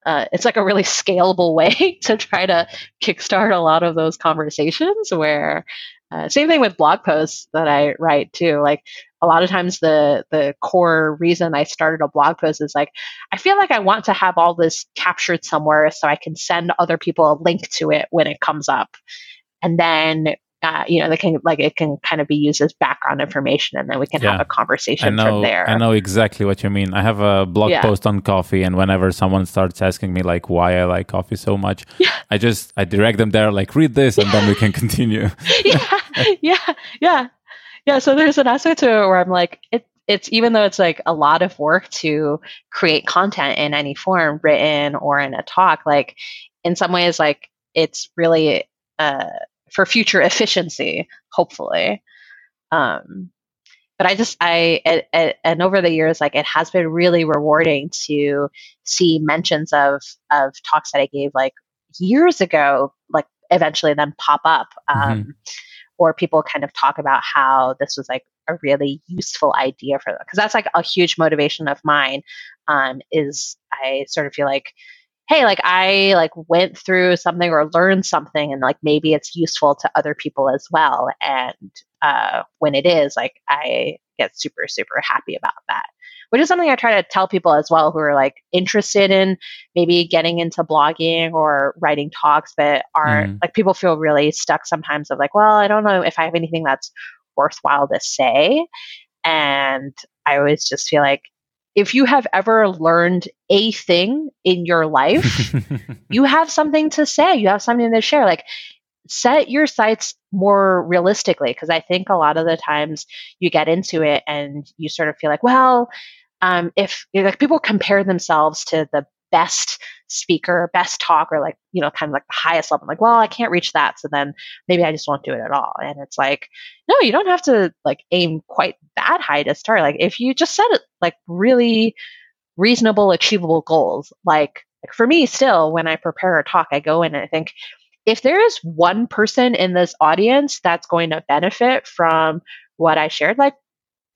uh, it's like a really scalable way to try to kickstart a lot of those conversations where uh, same thing with blog posts that I write too. Like a lot of times, the the core reason I started a blog post is like I feel like I want to have all this captured somewhere so I can send other people a link to it when it comes up, and then uh, you know, they can like it can kind of be used as background information, and then we can yeah. have a conversation know, from there. I know exactly what you mean. I have a blog yeah. post on coffee, and whenever someone starts asking me like why I like coffee so much, yeah. I just I direct them there, like read this, and then we can continue. yeah, yeah, yeah, yeah. So there's an aspect to it where I'm like it. It's even though it's like a lot of work to create content in any form, written or in a talk. Like in some ways, like it's really uh, for future efficiency, hopefully. Um, but I just I it, it, and over the years, like it has been really rewarding to see mentions of of talks that I gave like years ago, like eventually then pop up, mm-hmm. um, mm-hmm. or people kind of talk about how this was like a really useful idea for them because that's like a huge motivation of mine. Um, is I sort of feel like hey like i like went through something or learned something and like maybe it's useful to other people as well and uh, when it is like i get super super happy about that which is something i try to tell people as well who are like interested in maybe getting into blogging or writing talks but aren't mm. like people feel really stuck sometimes of like well i don't know if i have anything that's worthwhile to say and i always just feel like if you have ever learned a thing in your life, you have something to say, you have something to share. Like, set your sights more realistically because I think a lot of the times you get into it and you sort of feel like, well, um, if like people compare themselves to the best speaker, best talk, or like, you know, kind of like the highest level. I'm like, well, I can't reach that. So then maybe I just won't do it at all. And it's like, no, you don't have to like aim quite that high to start. Like if you just set it like really reasonable, achievable goals, like, like for me still, when I prepare a talk, I go in and I think, if there is one person in this audience that's going to benefit from what I shared, like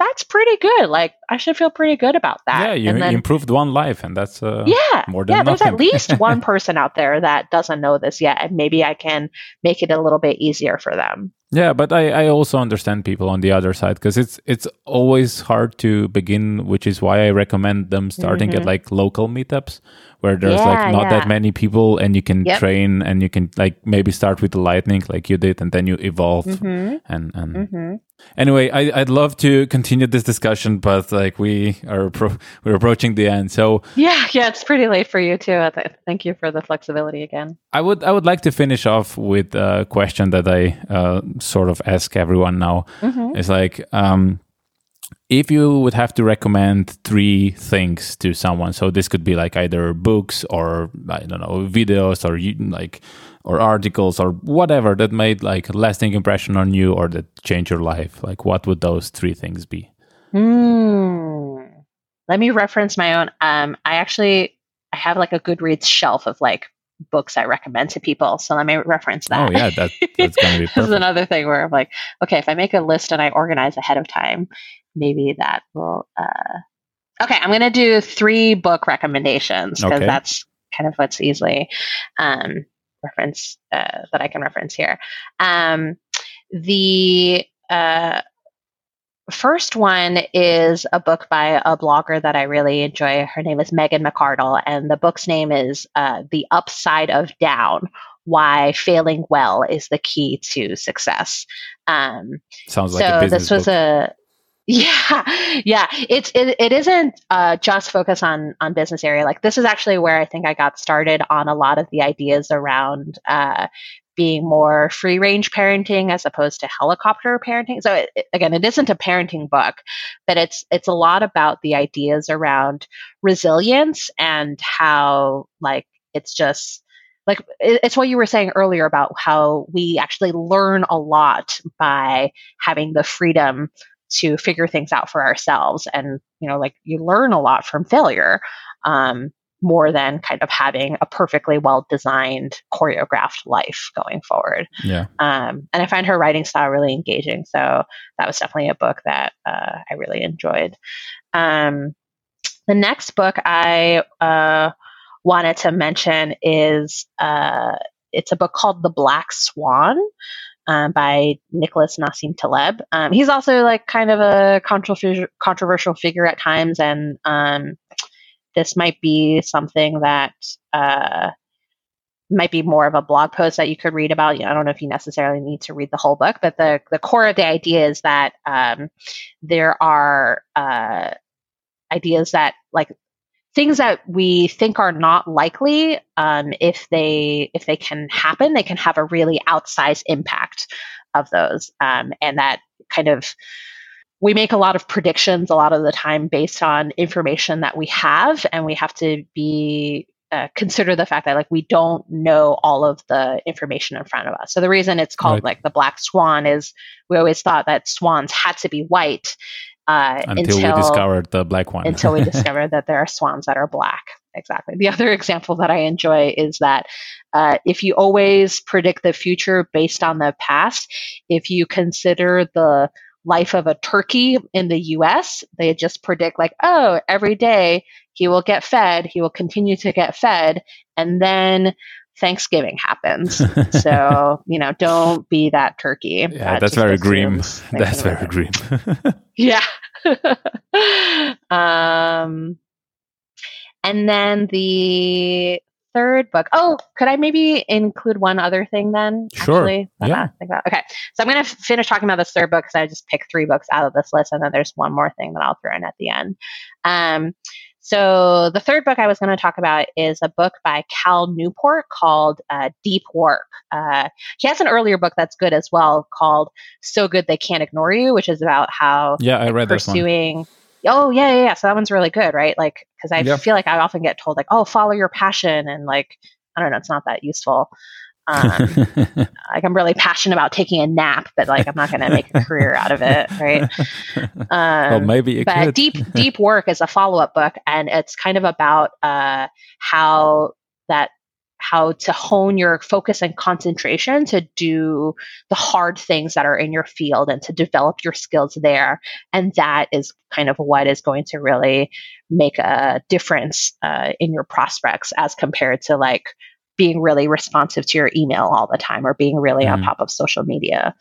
that's pretty good. Like I should feel pretty good about that. Yeah, you, then, improved one life, and that's uh, yeah, more than yeah. Nothing. There's at least one person out there that doesn't know this yet, and maybe I can make it a little bit easier for them. Yeah, but I, I also understand people on the other side because it's it's always hard to begin, which is why I recommend them starting mm-hmm. at like local meetups where there's yeah, like not yeah. that many people and you can yep. train and you can like maybe start with the lightning like you did and then you evolve mm-hmm. and and mm-hmm. anyway I, i'd love to continue this discussion but like we are pro- we're approaching the end so yeah yeah it's pretty late for you too thank you for the flexibility again i would i would like to finish off with a question that i uh, sort of ask everyone now mm-hmm. it's like um if you would have to recommend three things to someone so this could be like either books or i don't know videos or like or articles or whatever that made like a lasting impression on you or that changed your life like what would those three things be hmm. let me reference my own um i actually i have like a goodreads shelf of like books I recommend to people. So let me reference that. Oh yeah, that, that's going to be. this is another thing where I'm like, okay, if I make a list and I organize ahead of time, maybe that will. Uh... Okay, I'm going to do three book recommendations because okay. that's kind of what's easily um, reference uh, that I can reference here. Um, the uh, first one is a book by a blogger that I really enjoy. Her name is Megan McArdle, and the book's name is uh, The Upside of Down Why Failing Well is the Key to Success. Um, Sounds like so this was book. a yeah, yeah. It's it, it isn't uh, just focus on on business area. Like this is actually where I think I got started on a lot of the ideas around uh, being more free range parenting as opposed to helicopter parenting. So it, again, it isn't a parenting book, but it's it's a lot about the ideas around resilience and how like it's just like it's what you were saying earlier about how we actually learn a lot by having the freedom to figure things out for ourselves. And, you know, like you learn a lot from failure. Um, more than kind of having a perfectly well designed choreographed life going forward. Yeah. Um, and I find her writing style really engaging. So that was definitely a book that uh, I really enjoyed. Um, the next book I uh, wanted to mention is uh, it's a book called The Black Swan um, by Nicholas Nassim Taleb. Um, he's also like kind of a controversial controversial figure at times, and um, this might be something that uh, might be more of a blog post that you could read about. I don't know if you necessarily need to read the whole book, but the the core of the idea is that um, there are uh, ideas that like things that we think are not likely um, if they if they can happen they can have a really outsized impact of those um, and that kind of we make a lot of predictions a lot of the time based on information that we have and we have to be uh, consider the fact that like we don't know all of the information in front of us. So the reason it's called right. like the black swan is we always thought that swans had to be white, uh, until, until, we discovered the black one. until we discovered that there are swans that are black. Exactly. The other example that I enjoy is that uh, if you always predict the future based on the past, if you consider the life of a turkey in the US, they just predict, like, oh, every day he will get fed, he will continue to get fed, and then Thanksgiving happens. so, you know, don't be that turkey. Yeah, that that's very grim. That's very grim. yeah. um, and then the third book. Oh, could I maybe include one other thing then? Sure. Actually? Yeah. Okay. So I'm going to finish talking about this third book because I just picked three books out of this list, and then there's one more thing that I'll throw in at the end. Um, so the third book I was going to talk about is a book by Cal Newport called uh, Deep Work. Uh, he has an earlier book that's good as well called So Good They Can't Ignore You, which is about how yeah I read pursuing. Oh yeah, yeah, yeah. So that one's really good, right? Like because I feel like I often get told like, oh, follow your passion, and like I don't know, it's not that useful. Um, like I'm really passionate about taking a nap, but like I'm not going to make a career out of it, right? Um, well, maybe but could. deep deep work is a follow up book, and it's kind of about uh, how that how to hone your focus and concentration to do the hard things that are in your field and to develop your skills there. And that is kind of what is going to really make a difference uh, in your prospects as compared to like being really responsive to your email all the time or being really mm-hmm. on top of social media.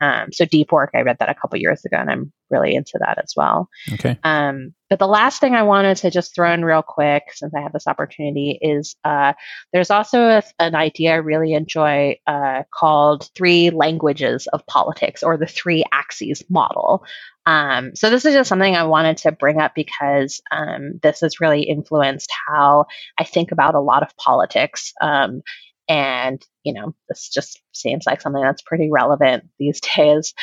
Um, so deep work, I read that a couple years ago, and I'm really into that as well. Okay. Um, but the last thing I wanted to just throw in real quick, since I have this opportunity, is uh, there's also a, an idea I really enjoy uh, called three languages of politics, or the three axes model. Um, so this is just something I wanted to bring up because um, this has really influenced how I think about a lot of politics. Um, and you know, this just seems like something that's pretty relevant these days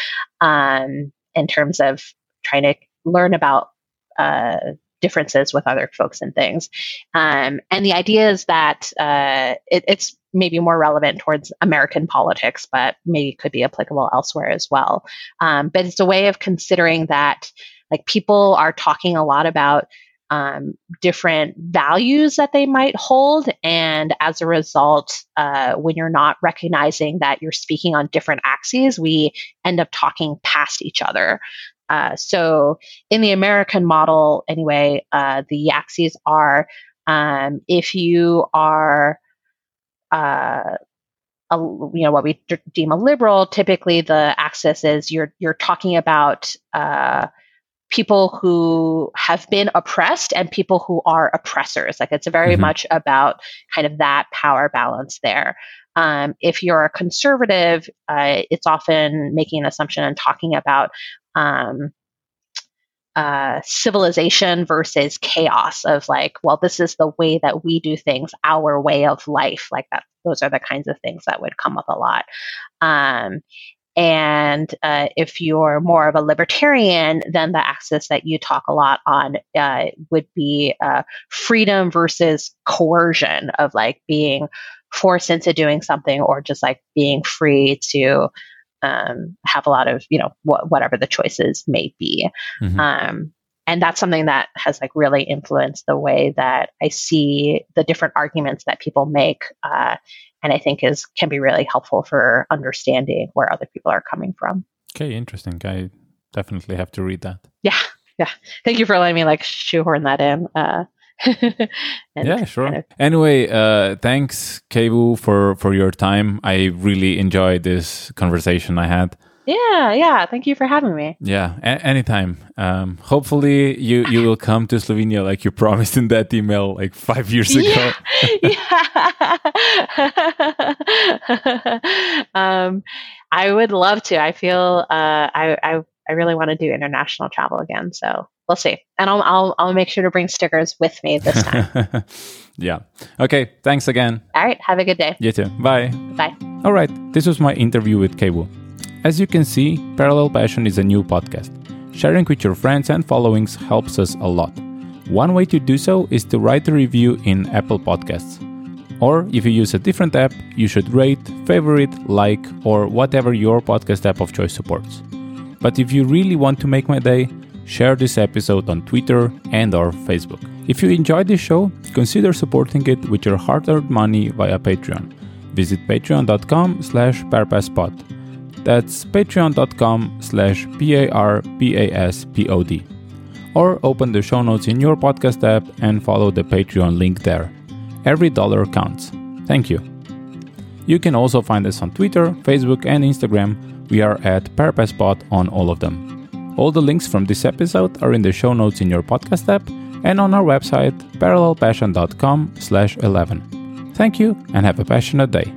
um, in terms of trying to learn about uh, differences with other folks and things. Um, and the idea is that uh, it, it's maybe more relevant towards American politics, but maybe could be applicable elsewhere as well. Um, but it's a way of considering that like people are talking a lot about um, different values that they might hold. And as a result, uh, when you're not recognizing that you're speaking on different axes, we end up talking past each other. Uh, so in the American model, anyway, uh, the axes are um, if you are uh, a, you know what we deem a liberal, typically the axis is you're you're talking about uh, people who have been oppressed and people who are oppressors. Like it's very mm-hmm. much about kind of that power balance there. Um, if you're a conservative, uh, it's often making an assumption and talking about um, uh, civilization versus chaos of like, well, this is the way that we do things, our way of life. Like that, those are the kinds of things that would come up a lot. Um, and uh, if you're more of a libertarian, then the axis that you talk a lot on uh, would be uh, freedom versus coercion of like being forced into doing something or just like being free to um, have a lot of you know wh- whatever the choices may be mm-hmm. um, and that's something that has like really influenced the way that i see the different arguments that people make uh, and i think is can be really helpful for understanding where other people are coming from okay interesting i definitely have to read that yeah yeah thank you for letting me like shoehorn that in uh, yeah, sure. Kind of... Anyway, uh, thanks, Keivu, for for your time. I really enjoyed this conversation I had. Yeah, yeah. Thank you for having me. Yeah, a- anytime. Um, hopefully, you you will come to Slovenia like you promised in that email like five years ago. Yeah. yeah. um, I would love to. I feel uh, I I I really want to do international travel again. So we'll see. And I'll, I'll, I'll make sure to bring stickers with me this time. yeah. Okay. Thanks again. All right. Have a good day. You too. Bye. Bye. All right. This was my interview with Keivu. As you can see, Parallel Passion is a new podcast. Sharing with your friends and followings helps us a lot. One way to do so is to write a review in Apple Podcasts. Or if you use a different app, you should rate, favorite, like, or whatever your podcast app of choice supports. But if you really want to make my day, share this episode on Twitter and or Facebook. If you enjoyed this show, consider supporting it with your hard-earned money via Patreon. Visit patreon.com slash parpaspod. That's patreon.com slash P-A-R-P-A-S-P-O-D. Or open the show notes in your podcast app and follow the Patreon link there. Every dollar counts. Thank you. You can also find us on Twitter, Facebook, and Instagram. We are at parpaspod on all of them. All the links from this episode are in the show notes in your podcast app and on our website parallelpassion.com slash 11. Thank you and have a passionate day.